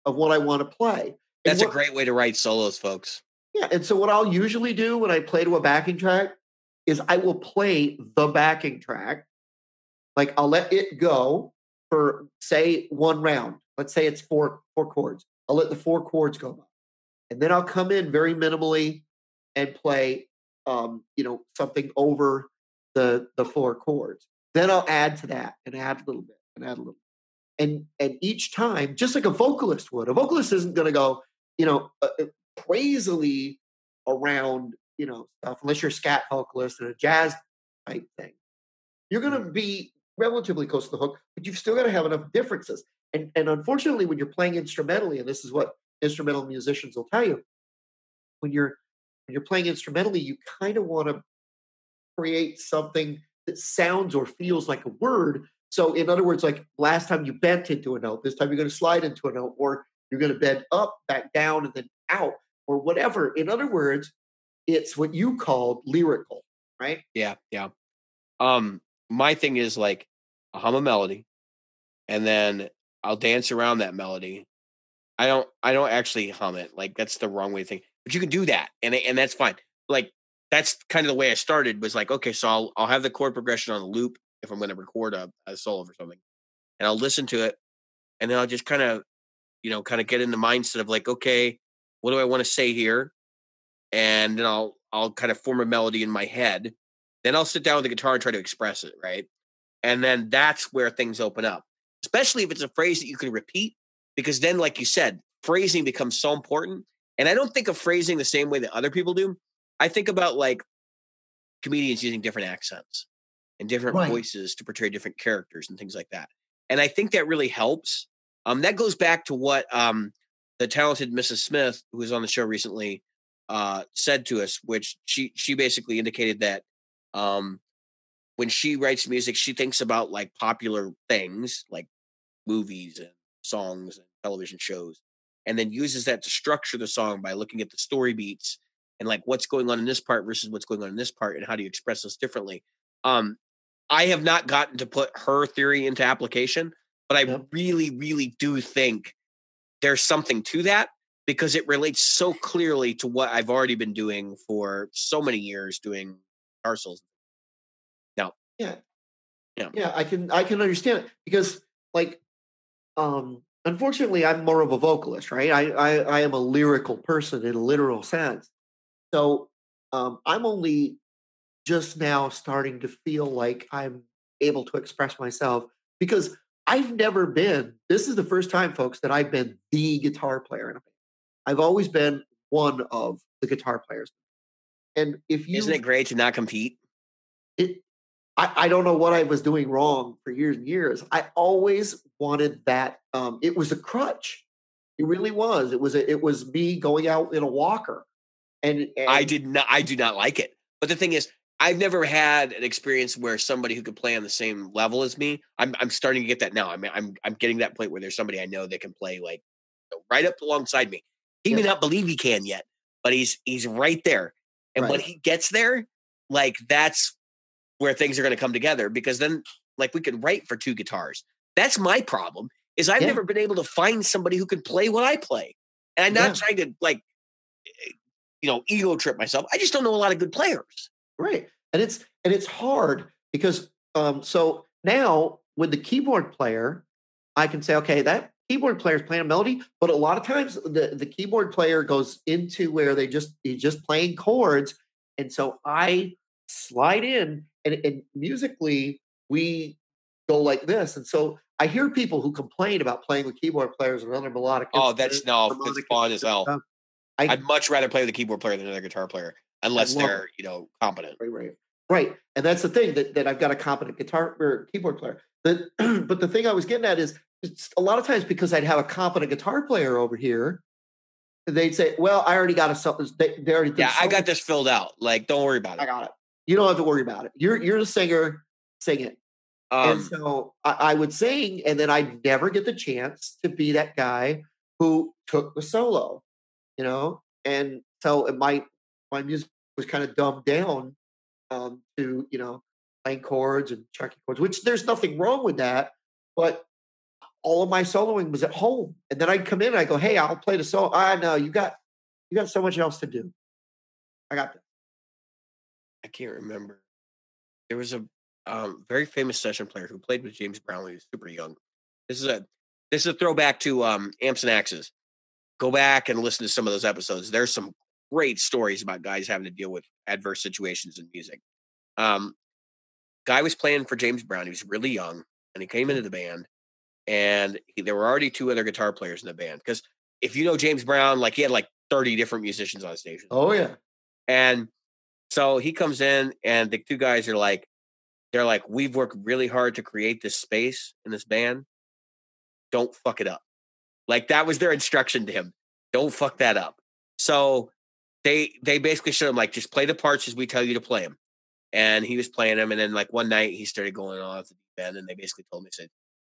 of what I want to play. That's what, a great way to write solos, folks. Yeah, and so what I'll usually do when I play to a backing track is I will play the backing track. Like I'll let it go for say one round. Let's say it's four four chords. I'll let the four chords go by. And then I'll come in very minimally and play um, you know, something over the the four chords. Then I'll add to that and add a little bit and add a little. bit. And and each time, just like a vocalist would, a vocalist isn't going to go, you know, uh, uh, crazily around, you know, stuff unless you're a scat vocalist and a jazz type thing. You're going to mm-hmm. be relatively close to the hook, but you've still got to have enough differences. And and unfortunately, when you're playing instrumentally, and this is what instrumental musicians will tell you, when you're when you're playing instrumentally, you kind of want to create something that sounds or feels like a word. So, in other words, like last time you bent into a note, this time you're going to slide into a note, or you're going to bend up, back down, and then out, or whatever. In other words, it's what you called lyrical, right? Yeah, yeah. Um, my thing is like I'll hum a melody, and then I'll dance around that melody. I don't, I don't actually hum it. Like that's the wrong way to think. But you can do that, and and that's fine. Like that's kind of the way I started. Was like, okay, so I'll I'll have the chord progression on the loop if I'm going to record a, a solo or something, and I'll listen to it, and then I'll just kind of, you know, kind of get in the mindset of like, okay, what do I want to say here, and then I'll I'll kind of form a melody in my head. Then I'll sit down with the guitar and try to express it, right? And then that's where things open up, especially if it's a phrase that you can repeat, because then, like you said, phrasing becomes so important and I don't think of phrasing the same way that other people do. I think about like comedians using different accents and different right. voices to portray different characters and things like that. And I think that really helps. Um, that goes back to what um, the talented Mrs. Smith, who was on the show recently, uh, said to us, which she she basically indicated that um, when she writes music, she thinks about like popular things like movies and songs and television shows, and then uses that to structure the song by looking at the story beats and like what's going on in this part versus what's going on in this part and how do you express this differently um i have not gotten to put her theory into application but i yep. really really do think there's something to that because it relates so clearly to what i've already been doing for so many years doing parcels now yeah yeah yeah i can i can understand it because like um unfortunately, I'm more of a vocalist, right? I, I, I am a lyrical person in a literal sense. So um, I'm only just now starting to feel like I'm able to express myself because I've never been, this is the first time, folks, that I've been the guitar player in a band. I've always been one of the guitar players. And if you. Isn't it great to not compete? It, I, I don't know what I was doing wrong for years and years. I always wanted that. Um, it was a crutch. It really was. It was a, it was me going out in a walker. And, and I did not. I do not like it. But the thing is, I've never had an experience where somebody who could play on the same level as me. I'm I'm starting to get that now. I mean, I'm I'm getting that point where there's somebody I know that can play like right up alongside me. He may not believe he can yet, but he's he's right there. And right. when he gets there, like that's where things are going to come together because then like we could write for two guitars. That's my problem is I've yeah. never been able to find somebody who can play what I play. And I'm not yeah. trying to like eh, you know, ego trip myself. I just don't know a lot of good players. Right. And it's and it's hard because um so now with the keyboard player, I can say, okay, that keyboard player is playing a melody, but a lot of times the, the keyboard player goes into where they just he's just playing chords. And so I slide in and, and musically we go like this. And so I hear people who complain about playing with keyboard players and other melodic. Oh, that's no, that's fun as hell. I, would much rather play with a keyboard player than another guitar player, unless they're it. you know competent. Right, right, right. And that's the thing that, that I've got a competent guitar or keyboard player. But but the thing I was getting at is a lot of times because I'd have a competent guitar player over here, they'd say, "Well, I already got a they, they already yeah, I got this filled out. Like, don't worry about it. I got it. You don't have to worry about it. You're you're the singer. Sing it." Um, and so I, I, would sing, and then I'd never get the chance to be that guy who took the solo, you know. And so my my music was kind of dumbed down um, to you know playing chords and checking chords, which there's nothing wrong with that. But all of my soloing was at home. And then I'd come in and I go, hey, I'll play the solo. Ah, know you got you got so much else to do. I got that. I can't remember. There was a um, very famous session player who played with James Brown when he was super young. This is a this is a throwback to um, Amps and Axes. Go back and listen to some of those episodes. There's some great stories about guys having to deal with adverse situations in music. Um, guy was playing for James Brown. He was really young, and he came into the band, and he, there were already two other guitar players in the band. Because if you know James Brown, like he had like 30 different musicians on stage. Oh yeah. And so he comes in, and the two guys are like, they're like, we've worked really hard to create this space in this band. Don't fuck it up. Like that was their instruction to him. Don't fuck that up. So they they basically showed him like just play the parts as we tell you to play them. And he was playing them, and then like one night he started going off the deep end, and they basically told me, said,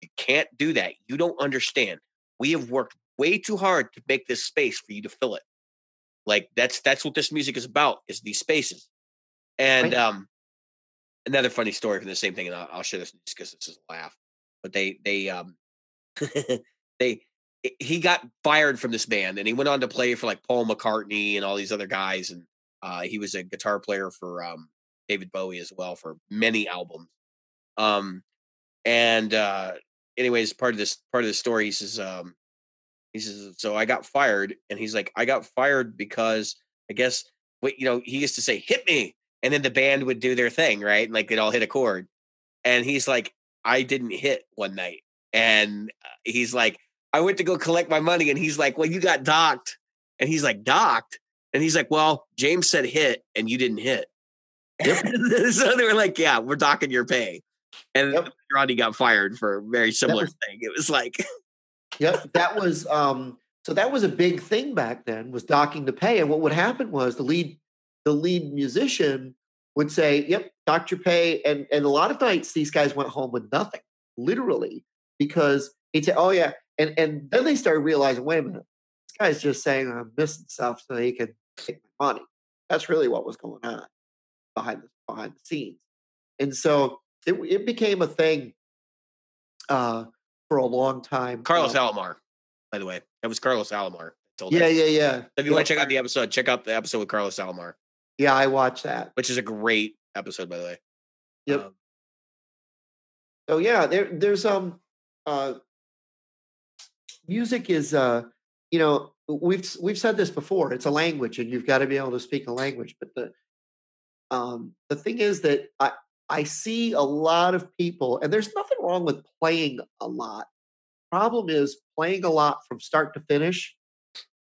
You can't do that. You don't understand. We have worked way too hard to make this space for you to fill it. Like that's that's what this music is about, is these spaces. And Right. um another funny story from the same thing, and I'll, I'll share this just because this is a laugh. But they they um they he got fired from this band, and he went on to play for like Paul McCartney and all these other guys, and uh, he was a guitar player for um, David Bowie as well for many albums. Um, and uh, anyways, part of this part of the story, he says, um, he says, so I got fired, and he's like, I got fired because I guess what you know he used to say, hit me, and then the band would do their thing, right? And like they'd all hit a chord, and he's like, I didn't hit one night, and uh, he's like, I went to go collect my money, and he's like, well, you got docked, and he's like, docked, and he's like, well, James said hit, and you didn't hit. so they were like, yeah, we're docking your pay. And Yep. Got fired for a very similar was- thing. It was like, Yep. That was um so that was a big thing back then was docking the pay. And what would happen was the lead the lead musician would say, Yep, dock your pay. And and a lot of nights these guys went home with nothing, literally, because he'd say, Oh yeah. And and then they started realizing, wait a minute, this guy's just saying I'm missing stuff so he can take my money. That's really what was going on behind the behind the scenes. And so it it became a thing uh for a long time. Carlos Um, Alomar, by the way. That was Carlos Alomar. Told Yeah, that. yeah, yeah. If you want to check out the episode, check out the episode with Carlos Alomar, Yeah, I watched that. which is a great episode, by the way. Yep. Um, So yeah, there there's um uh music is uh you know we've we've said this before it's a language and you've got to be able to speak a language but the um the thing is that I I see a lot of people and there's nothing wrong with playing a lot. Problem is playing a lot from start to finish.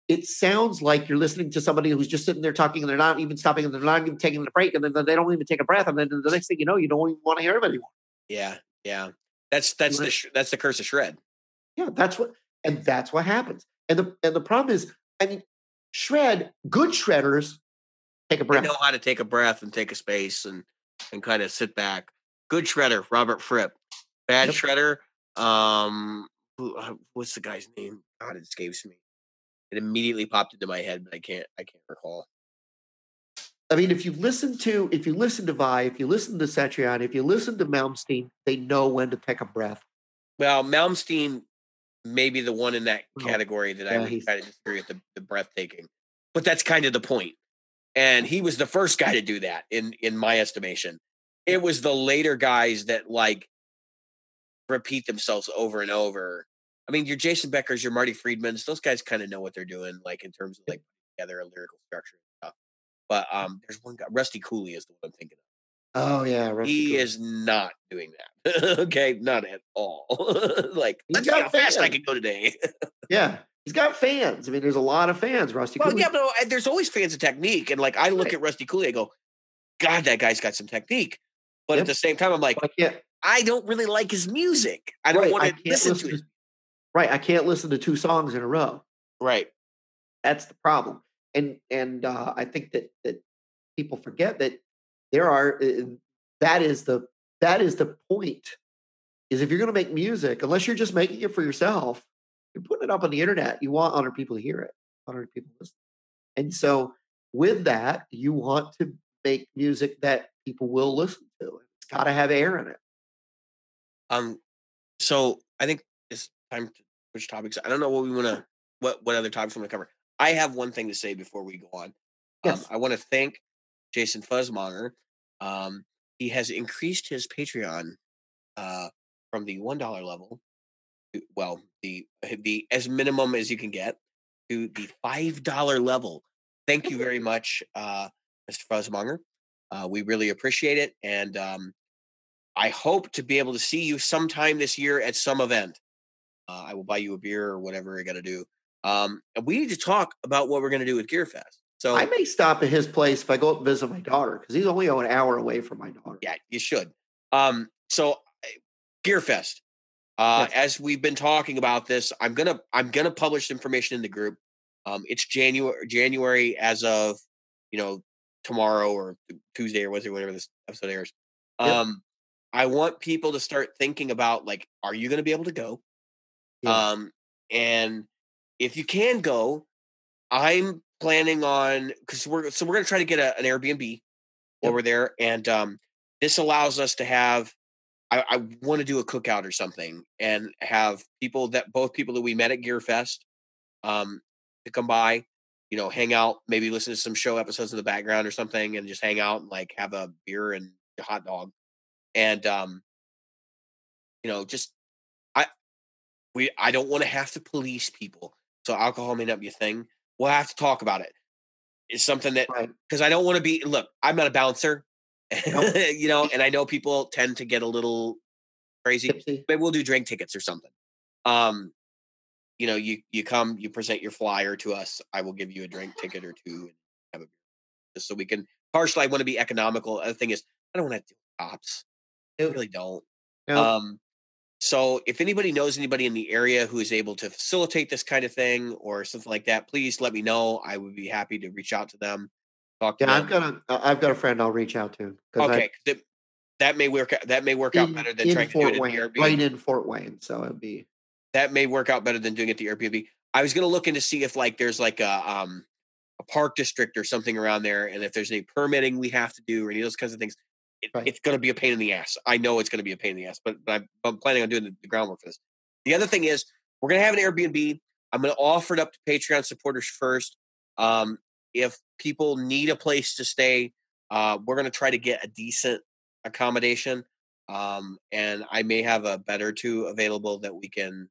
It sounds like you're listening to somebody who's just sitting there talking and they're not even stopping and they're not even taking a break and then they don't even take a breath and then the next thing you know you don't even want to hear them anymore. yeah, yeah. That's that's the sh- that's the curse of shred. Yeah, that's what, and that's what happens. And the and the problem is, I mean, shred good shredders take a They breath. know how to take a breath and take a space and and kind of sit back. Good shredder, Robert Fripp. Bad Yep. shredder, um, who, uh, what's the guy's name? God, it escapes me. It immediately popped into my head, but I can't I can't recall. I mean, if you listen to if you listen to Vai, if you listen to Satriani, if you listen to Malmsteen, they know when to take a breath. Well, Malmsteen may be the one in that Oh, category that I would kind of disagree with the, the breathtaking. But that's kind of the point. And he was the first guy to do that in in my estimation. It was the later guys that like repeat themselves over and over. I mean, your Jason Beckers, your Marty Friedmans, those guys kind of know what they're doing, like in terms of like putting together a lyrical structure and stuff. But um, there's one guy, Rusty Cooley is the one I'm thinking of. Oh yeah, Rusty He Cooley. is not doing that. okay, not at all. like, He's let's see how fast I can go today. Yeah, he's got fans. I mean, there's a lot of fans. Rusty. well, Cooley. yeah, but uh, there's always fans of technique, and like I look Right. at Rusty Cooley, I go, God, that guy's got some technique. But Yep. at the same time, I'm like, I can't. I don't really like his music. I don't right, want to can't listen to it. Right, I can't listen to two songs in a row. Right. That's the problem. And and uh, I think that that people forget that there are uh, that is the that is the point. Is if you're going to make music, unless you're just making it for yourself, you're putting it up on the internet. You want other people to hear it, other people to listen. And so, with that, you want to make music that people will listen to. It's got to have air in it. Um. So I think it's time to switch topics. I don't know what we want to, what what other topics we want to cover. I have one thing to say before we go on. Yes. Um, I want to thank Jason Fuzzmonger. Um, he has increased his Patreon uh, from the one dollar level, to, well, the the as minimum as you can get, to the five dollar level. Thank you very much, uh, Mr. Fuzzmonger. Uh, we really appreciate it, and um, I hope to be able to see you sometime this year at some event. Uh, I will buy you a beer or whatever I got to do. Um, and we need to talk about what we're going to do with Gearfest. So I may stop at his place if I go up and visit my daughter because he's only an hour away from my daughter. yeah, you should. Um, so Gearfest. Uh, Yes. as we've been talking about this, I'm gonna I'm gonna publish information in the group. Um, it's January January as of you know tomorrow or Tuesday or Wednesday, whenever this episode airs. Um, I want people to start thinking about like, are you going to be able to go? Yeah. Um, and if you can go, I'm planning on because we're so we're going to try to get a, an Airbnb while Yep. we're there, and um, this allows us to have. I, I want to do a cookout or something and have people that both people that we met at Gear Fest um, to come by, you know, hang out, maybe listen to some show episodes in the background or something, and just hang out and like have a beer and a hot dog, and um, you know, just I we I don't want to have to police people, so alcohol may not be a thing. We'll have to talk about it. It's something that because I don't want to be. Look, I'm not a bouncer, Nope. you know, and I know people tend to get a little crazy. Maybe we'll do drink tickets or something. Um, you know, you you come, you present your flyer to us. I will give you a drink ticket or two and have a beer, just so we can. Partially, I want to be economical. The thing is, I don't want to do cops. I really don't. No. Um, so if anybody knows anybody in the area who is able to facilitate this kind of thing or something like that, please let me know. I would be happy to reach out to them. Talk to yeah, them. I've got a uh, I've got a friend I'll reach out to. 'cause I- that, that may work. That may work out better than in trying to do it at the Airbnb. right in Fort Wayne. So it'd be That may work out better than doing it the Airbnb. I was going to look into see if like there's like a um a park district or something around there, and if there's any permitting we have to do or any of those kinds of things. It, Right. It's going to be a pain in the ass. I know it's going to be a pain in the ass, but, but I'm, I'm planning on doing the, the groundwork for this. The other thing is we're going to have an Airbnb. I'm going to offer it up to Patreon supporters first. Um, if people need a place to stay, uh, we're going to try to get a decent accommodation. Um, and I may have a bed or two available that we can,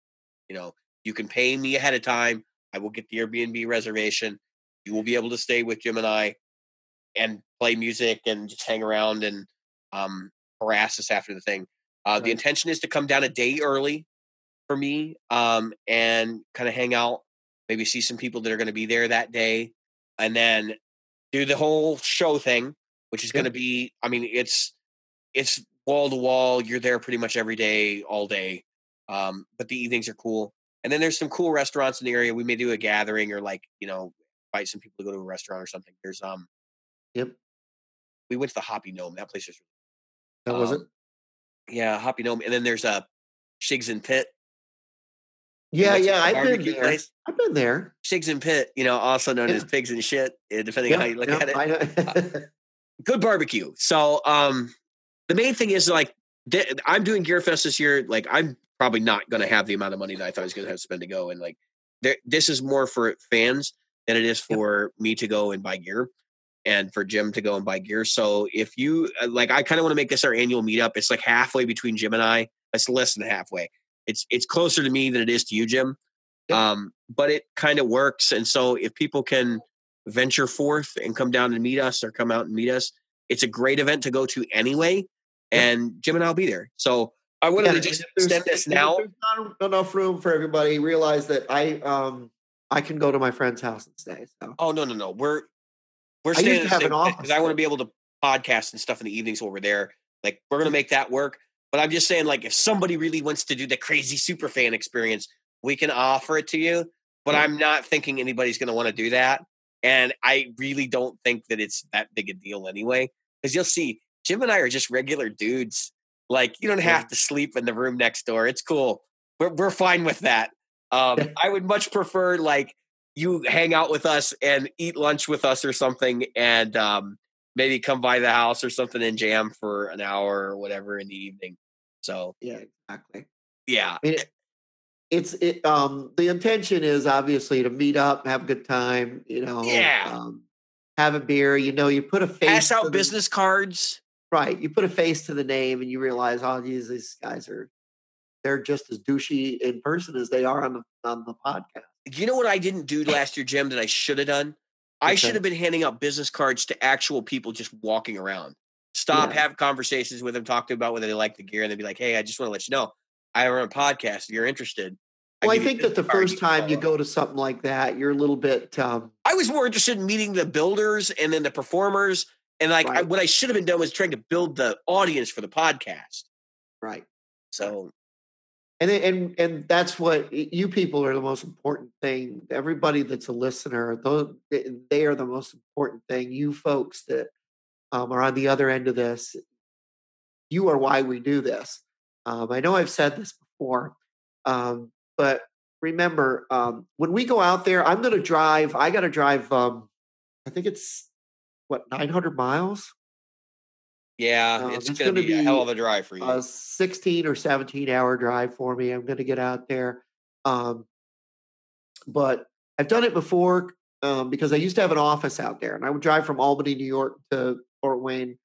you know, you can pay me ahead of time. I will get the Airbnb reservation. You will be able to stay with Jim and I and play music and just hang around and um, harass us after the thing. Uh, The intention is to come down a day early for me um, and kind of hang out, maybe see some people that are going to be there that day, and then do the whole show thing, which is going to be. I mean, it's it's wall to wall. You're there pretty much every day, all day. Um, but the evenings are cool. And then there's some cool restaurants in the area. We may do a gathering or like you know invite some people to go to a restaurant or something. There's um yep. we went to the Hoppy Gnome. That place is That was it. Um, yeah, Hoppy Gnome. And then there's a Shigs In Pit. Yeah, yeah. I've been there. place. I've been there. Shigs In Pit, you know, also known Yeah. as pigs and shit, eh, depending on how you look at it. Know. good barbecue. So um the main thing is like th- I'm doing Gear Fest this year. Like I'm probably not going to have the amount of money that I thought I was going to have to spend to go. And like there, this is more for fans than it is Yep. for me to go and buy gear and for Jim to go and buy gear. So if you uh, like, I kind of want to make this our annual meetup. It's like halfway between Jim and I. It's less than halfway. It's it's closer to me than it is to you, Jim. Yep. Um, but it kind of works. And so if people can venture forth and come down and meet us or come out and meet us, it's a great event to go to anyway. And Jim and I'll be there. So I wanted Yeah, to just extend this now. There's not enough room for everybody. Realize that I um I can go to my friend's house and stay. So Oh no, no, no. We're we're I used staying to have an office because I want to be able to podcast and stuff in the evenings while we're there. Like we're gonna make that work. But I'm just saying, like, if somebody really wants to do the crazy super fan experience, we can offer it to you. But. I'm not thinking anybody's gonna want to do that. And I really don't think that it's that big a deal anyway. Because you'll see, Jim and I are just regular dudes. Like, you don't have to sleep in the room next door. It's cool. We're we're fine with that. Um, I would much prefer like you hang out with us and eat lunch with us or something and um, maybe come by the house or something and jam for an hour or whatever in the evening so yeah, exactly. yeah I mean, it, it's it. Um, the intention is obviously to meet up, have a good time. You know, Yeah. Um, have a beer. You know, you put a face. Pass out the- business cards. Right. You put a face to the name, and you realize, oh, geez, these guys are. They're just as douchey in person as they are on the on the podcast. You know what I didn't do last year, Jim, that I should have done? I Okay. should have been handing out business cards to actual people just walking around. Stop, Yeah. have conversations with them, talk to them about whether they like the gear, and they'd be like, hey, I just want to let you know I run a podcast. If you're interested. Well, I give think that the first time you go to something like that, you're a little bit. Um, I was more interested in meeting the builders and then the performers. And like I, what I should have been doing was trying to build the audience for the podcast. right. So and and and that's what you people are the most important thing. Everybody that's a listener those they are the most important thing. You folks that um, are on the other end of this you are why we do this. Um, i know i've said this before um, but remember um, when we go out there i'm going to drive i got to drive um, i think it's what 900 miles yeah, Uh, it's it's gonna, gonna be, a hell of a drive for you. a 16 or 17 hour drive for me. I'm going to get out there. Um, but I've done it before um, because I used to have an office out there and I would drive from Albany, New York to Fort Wayne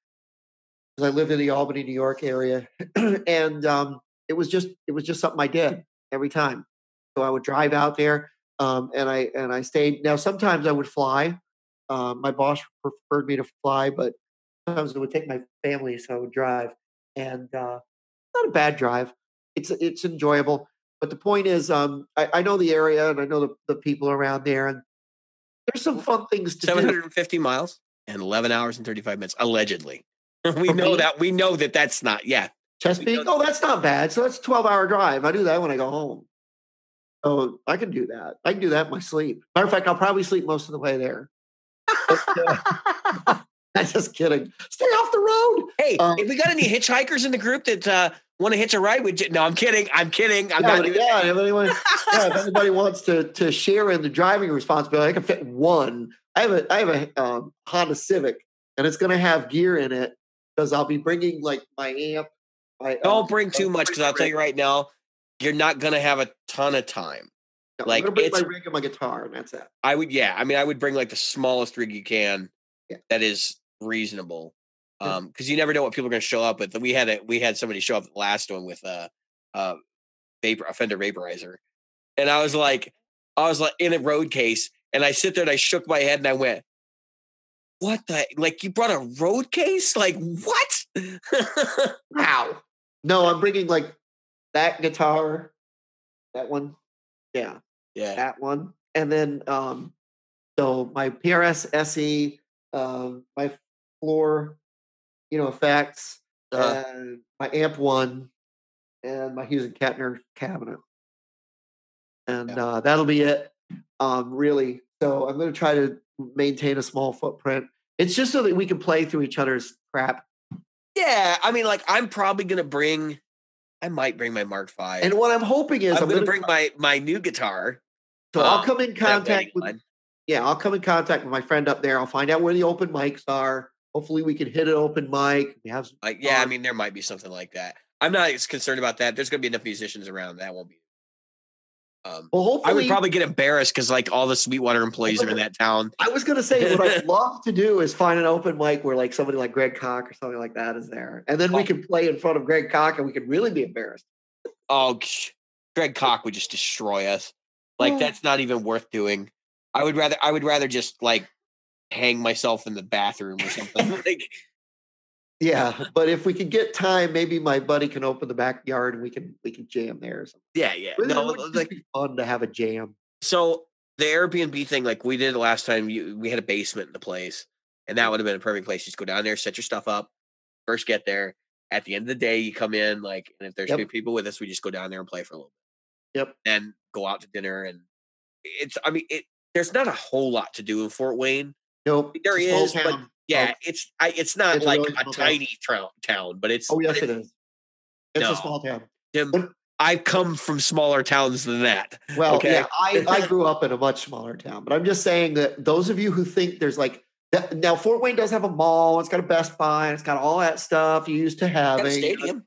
because I lived in the Albany, New York area. and um, it was just, it was just something I did every time. So I would drive out there um, and I, and I stayed. Now, sometimes I would fly. Um, my boss preferred me to fly, but sometimes it would take my family, so I would drive, and uh, not a bad drive. It's it's enjoyable. But the point is, um, I, I know the area and I know the, the people around there, and there's some fun things to do. 750 miles and 11 hours and 35 minutes, allegedly. we For know me? that. We know that that's not. Yeah. Chesapeake. Oh, that's not bad. So that's a 12 hour drive. I do that when I go home. So I can do that. I can do that in my sleep. Matter of fact, I'll probably sleep most of the way there. But, uh, I'm just kidding. Stay off the road. Hey, Um, if we got any hitchhikers in the group that uh, want to hitch a ride with you, no, I'm kidding. I'm kidding. I'm yeah, not but yeah, if anyone, yeah, if anybody wants to to share in the driving responsibility, I can fit one. I have a I have a um, Honda Civic, and it's going to have gear in it because I'll be bringing like my amp. My, um, Don't bring too much because I'll tell you right now, you're not going to have a ton of time. No, like, I'm bring my rig and my guitar, and that's it. I would, yeah. I mean, I would bring like the smallest rig you can Yeah. that is reasonable. Yeah. Um, because you never know what people are going to show up with. We had a we had somebody show up the last one with a, a vapor a Fender vaporizer, and I was like, I was like in a road case, and I sit there and I shook my head and I went, "What the? Like you brought a road case? Like what?" Wow. No, I'm bringing like that guitar, that one, yeah, yeah, that one, and then um, so my PRS SE, um, my floor, you know, effects, uh, and my amp one, and my Hughes and Kettner cabinet, and Yeah. uh, that'll be it. Um, really. So I'm going to try to maintain a small footprint. It's just so that we can play through each other's crap. yeah. I mean, like I'm probably gonna bring. I might bring my Mark Five. And what I'm hoping is I'm, I'm, gonna gonna bring my my new guitar. So I'll come in contact with yeah, I'll come in contact with my friend up there. I'll find out where the open mics are. Hopefully, we can hit an open mic. We have Like, yeah, I mean, there might be something like that. I'm not as concerned about that. There's going to be enough musicians around. That won't be. Um, well, I would probably get embarrassed because like all the Sweetwater employees are in that town. I was gonna say what I'd love to do is find an open mic where like somebody like Greg Koch or something like that is there, and then we Oh. can play in front of Greg Koch and we could really be embarrassed. Oh, Greg Koch would just destroy us. Like that's not even worth doing. I would rather I would rather just like hang myself in the bathroom or something. like Yeah, but if we could get time, maybe my buddy can open the backyard and we can we can jam there. Or something. yeah, yeah. It No, would just like be fun to have a jam. so the Airbnb thing, like we did last time, you, we had a basement in the place, and that would have been a perfect place. Just go down there, set your stuff up, first get there. At the end of the day, you come in, like, and if there's Yep. two people with us, we just go down there and play for a little Yep. Then go out to dinner, and it's. I mean, it. There's not a whole lot to do in Fort Wayne. Nope, There is, but town. Yeah, it's. I. It's not It's a like really a tiny town, town, but it's. Oh yes, but it is. It's No. a small town. But- I've come from smaller towns than that. Well, Okay. yeah, I, I grew up in a much smaller town, but I'm just saying that those of you who think there's like that, now Fort Wayne does have a mall, it's got a Best Buy, and it's got all that stuff you used to having. a stadium. Kind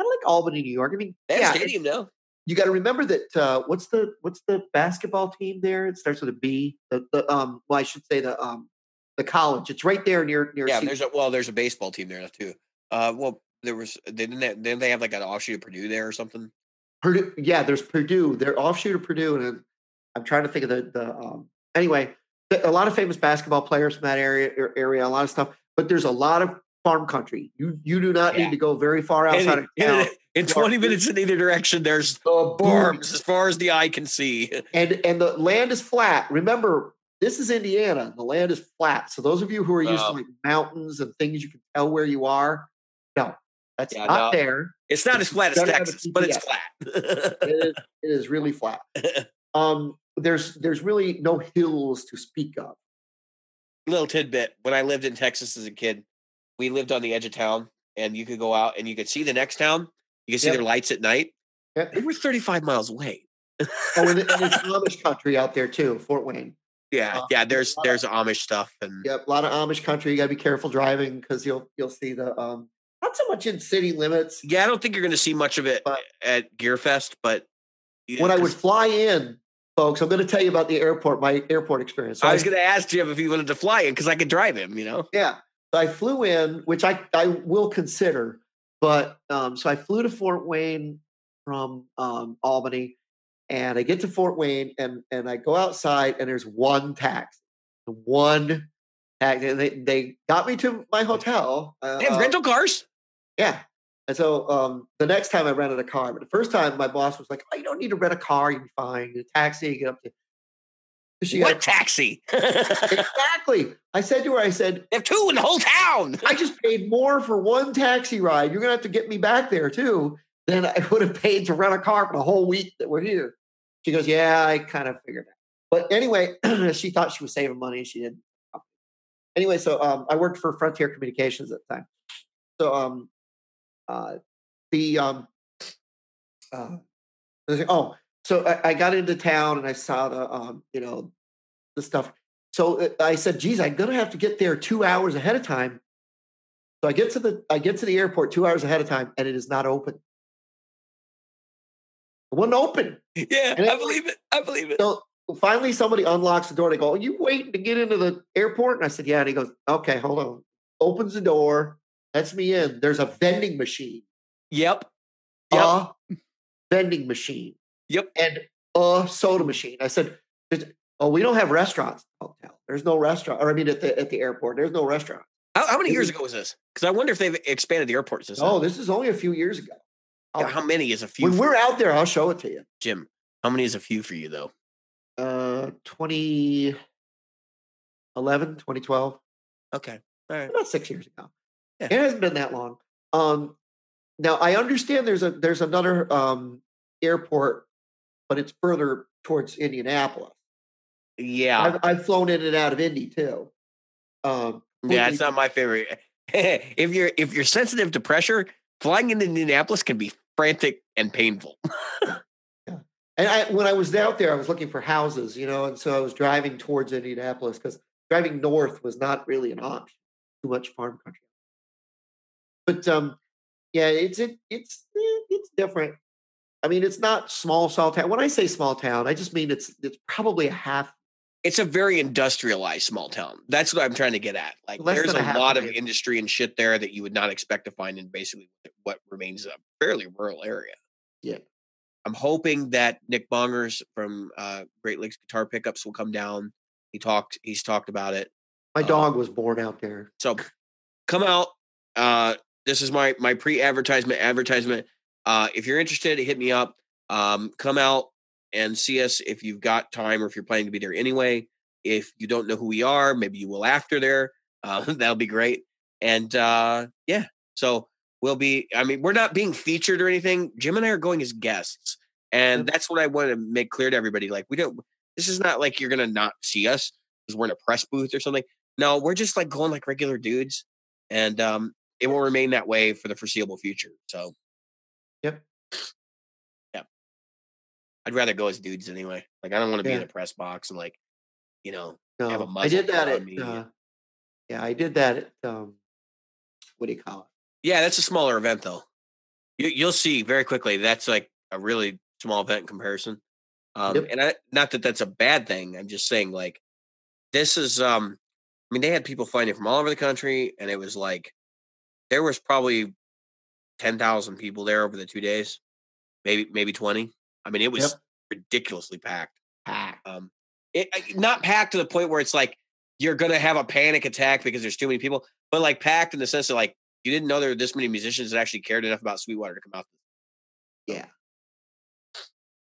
of like Albany, New York. I mean, They have yeah, a stadium now. You got to remember that uh, what's the what's the basketball team there? It starts with a B. The, the um well I should say the um the college. It's right there near near. Yeah, C- there's a well, there's a baseball team there too. Uh, well, there was they didn't have, didn't they have like an offshoot of Purdue there or something? Purdue. Yeah, there's Purdue. They're offshoot of Purdue, and I'm trying to think of the the um. Anyway, a lot of famous basketball players from that area er- area. A lot of stuff, but there's a lot of farm country. You you do not Yeah. need to go very far outside And of town. In 20 minutes in either direction, there's Uh, farms as far as the eye can see. and and the land is flat. Remember, this is Indiana. The land is flat. So those of you who are used Oh. to like mountains and things you can tell where you are, no, that's Yeah, not no. there. It's not as flat as Gotta have a Texas, but it's flat. It is, it is really flat. Um, there's there's really no hills to speak of. Little tidbit: When I lived in Texas as a kid, we lived on the edge of town, and you could go out and you could see the next town. You could see Yep. their lights at night. Yep. They were 35 miles away. Oh, and, and it's Amish country out there too, Fort Wayne. Yeah, Uh, yeah. there's There's there's Amish stuff, and Yep, a lot of Amish country. You got to be careful driving because you'll you'll see the um not so much in city limits. yeah, I don't think you're going to see much of it But- at Gearfest, but yeah, When I would fly in, folks, I'm going to tell you about the airport, my airport experience. So I was going to ask Jim if he wanted to fly in because I could drive him. You know, Yeah. So I flew in, which I, I will consider, but um, so I flew to Fort Wayne from um, Albany, and I get to Fort Wayne, and and I go outside, and there's one taxi, one taxi, and they they got me to my hotel. Uh, they have rental cars. yeah. And so um, the next time I rented a car, but the first time my boss was like, "Oh, you don't need to rent a car. You'll be fine. You taxi, you get up to." She what taxi? Exactly. I said to her, I said, have two in the whole town. I just paid more for one taxi ride. You're gonna have to get me back there too than I would have paid to rent a car for the whole week that we're here. She goes, Yeah, I kind of figured that. But anyway, she thought she was saving money. She didn't. Anyway, so um, I worked for Frontier Communications at the time. So um, uh, the um, uh, oh, so I, I got into town and I saw the um, you know, the stuff. So uh, I said, "Geez, I'm gonna have to get there two hours ahead of time." So I get to the I get to the airport two hours ahead of time, and it is not open. It wasn't open. yeah, And I believe it. I believe it. So finally, somebody unlocks the door. They go, "Are you waiting to get into the airport?" And I said, "Yeah." And he goes, "Okay, hold on." Opens the door, lets me in. There's a vending machine. Yep. Yep. A vending machine. Yep. And a soda machine. I said, "Oh, we don't have restaurants hotel. There's no restaurant. Or I mean, at the at the airport, there's no restaurant." How, how many years ago was this? Because I wonder if they've expanded the airport system. Oh, this is only a few years ago. Yeah, how many is a few? When we're out there, I'll show it to you. Jim, how many is a few for you though? Uh, 2011, 2012. Okay. All right. about six years ago. Yeah. It hasn't been that long. Um, now I understand there's a there's another um, airport, but it's further towards Indianapolis. Yeah. I've, I've flown in and out of Indy too. Um, yeah, it's not my favorite. if you're if you're sensitive to pressure, flying into Indianapolis can be frantic and painful. yeah. And I, when I was out there, I was looking for houses, you know, and so I was driving towards Indianapolis because driving north was not really an option. Too much farm country. But um, yeah, it's it, it's eh, it's different. I mean, it's not small small town. When I say small town, I just mean it's it's probably a half. It's a very industrialized small town. That's what I'm trying to get at. Like there's a a lot of industry and shit there that you would not expect to find in basically what remains a fairly rural area. Yeah. I'm hoping that Nick Bongers from uh, Great Lakes Guitar Pickups will come down. He talked. He's talked about it. My Uh, dog was born out there. So come out. Uh, this is my my pre-advertisement advertisement. Uh, if you're interested, hit me up. Um, come out and see us if you've got time or if you're planning to be there anyway. If you don't know who we are, maybe you will after there. Uh, that'll be great. And uh, yeah, so we'll be. I mean, we're not being featured or anything. Jim and I are going as guests, and that's what I want to make clear to everybody. Like, we don't. This is not like you're gonna not see us because we're in a press booth or something. No, we're just like going like regular dudes, and um, it will remain that way for the foreseeable future. So. Yeah, I'd rather go as dudes anyway. Like, I don't want to be in Yeah. a press box and like, you know, have a No, I did that at. me. Uh, yeah, I did that at. Um, what do you call it? yeah, that's a smaller event though. You, you'll see very quickly. That's like a really small event in comparison. Um, Yep. And I, not that that's a bad thing. I'm just saying, like, this is. um I mean, they had people flying in from all over the country, and it was like there was probably ten thousand people there over the two days, maybe maybe twenty. I mean, it was Yep. ridiculously packed. Packed. Um, it not packed to the point where it's like you're gonna have a panic attack because there's too many people, but like packed in the sense that like you didn't know there were this many musicians that actually cared enough about Sweetwater to come out. Yeah.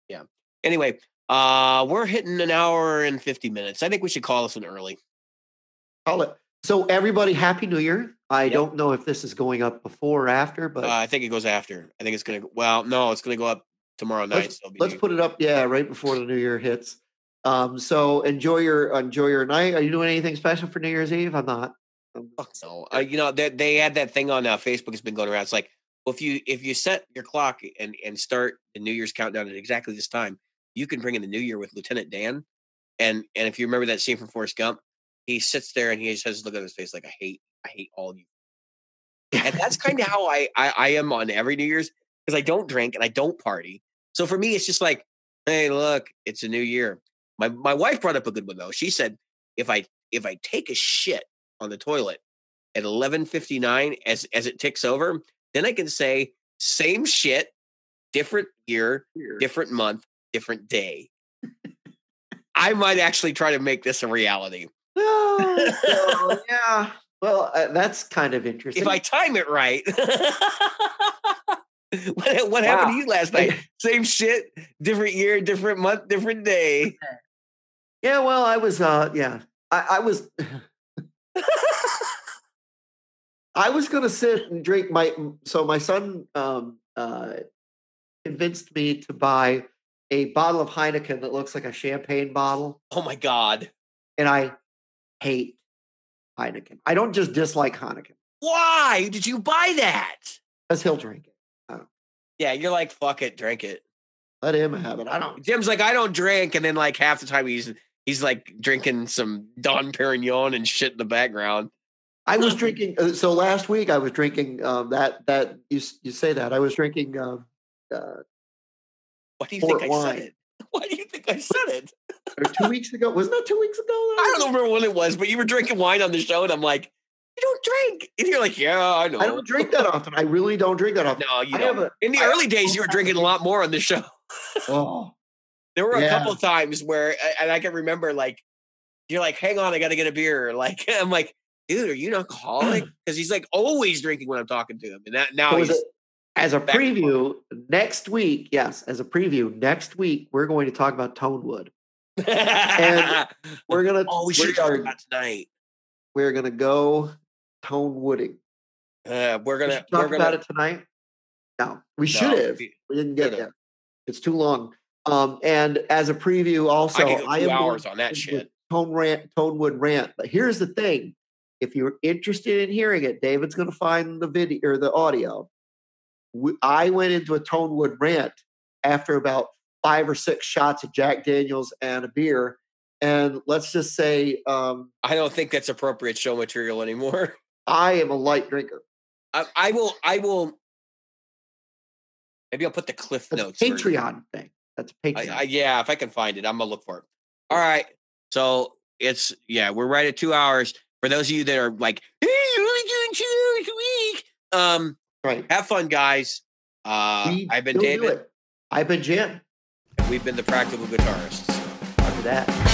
Yeah. Anyway, uh, we're hitting an hour and fifty minutes. I think we should call this one early. Call it. So everybody, happy New Year. I Yep. don't know if this is going up before or after, but Uh, I think it goes after. I think it's gonna. Well, no, it's gonna go up tomorrow night. let's, so let's put it up. Yeah, right before the New Year hits. Um, so enjoy your enjoy your night. Are you doing anything special for New Year's Eve? I'm not. I'm- Fuck no. Uh, you know, they, they had that thing on uh, Facebook. It's been going around. It's like, well, if you if you set your clock and and start the New Year's countdown at exactly this time, you can bring in the New Year with Lieutenant Dan. And and if you remember that scene from Forrest Gump, he sits there and he just has this look on his face like, I hate, I hate all of you. And that's kind of how I, I I am on every New Year's because I don't drink and I don't party. So for me, it's just like, hey, look, it's a new year. My my wife brought up a good one though. She said if I if I take a shit on the toilet at eleven fifty nine as as it ticks over, then I can say same shit, different year, different month, different day. I might actually try to make this a reality. Oh, so, yeah. Well, uh, that's kind of interesting. If I time it right. what what happened to you last night? Same shit, different year, different month, different day. yeah, well, I was. Uh, yeah, I, I was. I was going to sit and drink my. So my son um, uh, convinced me to buy a bottle of Heineken that looks like a champagne bottle, Oh my god. and I hate Heineken. I don't just dislike Heineken Why did you buy that? because he'll drink it. Yeah, you're like, fuck it, drink it. Let him have it. I don't. Jim's like, I don't drink, and then like half the time he's he's like drinking some Dom Perignon and shit in the background. I was drinking. Uh, so last week I was drinking um, that that you you say that I was drinking. Um, uh, Why do you Port think I wine. said it? Why do you think I said it? Or two weeks ago. Wasn't that two weeks ago? I don't remember when it was, but you were drinking wine on the show, and I'm like, you don't drink, and you're like, yeah, I know. I don't drink that often. I really don't drink that often. No, you don't. a- In the I early days, you were drinking a lot more on the show. Oh, There were a couple times where, and I can remember, like, you're like, hang on, I got to get a beer. Like, I'm like, dude, are you an alcoholic? Because he's like always drinking when I'm talking to him, and that now he's as a- as a preview next week. Yes, as a preview next week, we're going to talk about Tonewood. And- We're gonna. oh, we should talk about tonight. We're gonna go Tonewooding. Uh, we're gonna should talk we're about gonna it tonight. No, we No, should have. we- We didn't get there. It's too long. Um, and as a preview, also, I I am hours on that shit. Tone rant, Tonewood rant. But here's the thing: if you're interested in hearing it, David's going to find the video or the audio. We, I went into a tone Tonewood rant after about five or six shots of Jack Daniels and a beer, and let's just say um, I don't think that's appropriate show material anymore. I am a light drinker. I, I will. I will. Maybe I'll put the cliff That's notes. Patreon thing. That's a I, Patreon. I, yeah, if I can find it, I'm gonna look for it. All right. So it's yeah, we're right at two hours. For those of you that are like, hey, you're only doing two hours a week. Um, right. have fun, guys. Uh, We I've been David. I've been Jim. We've been the practical guitarists. After that.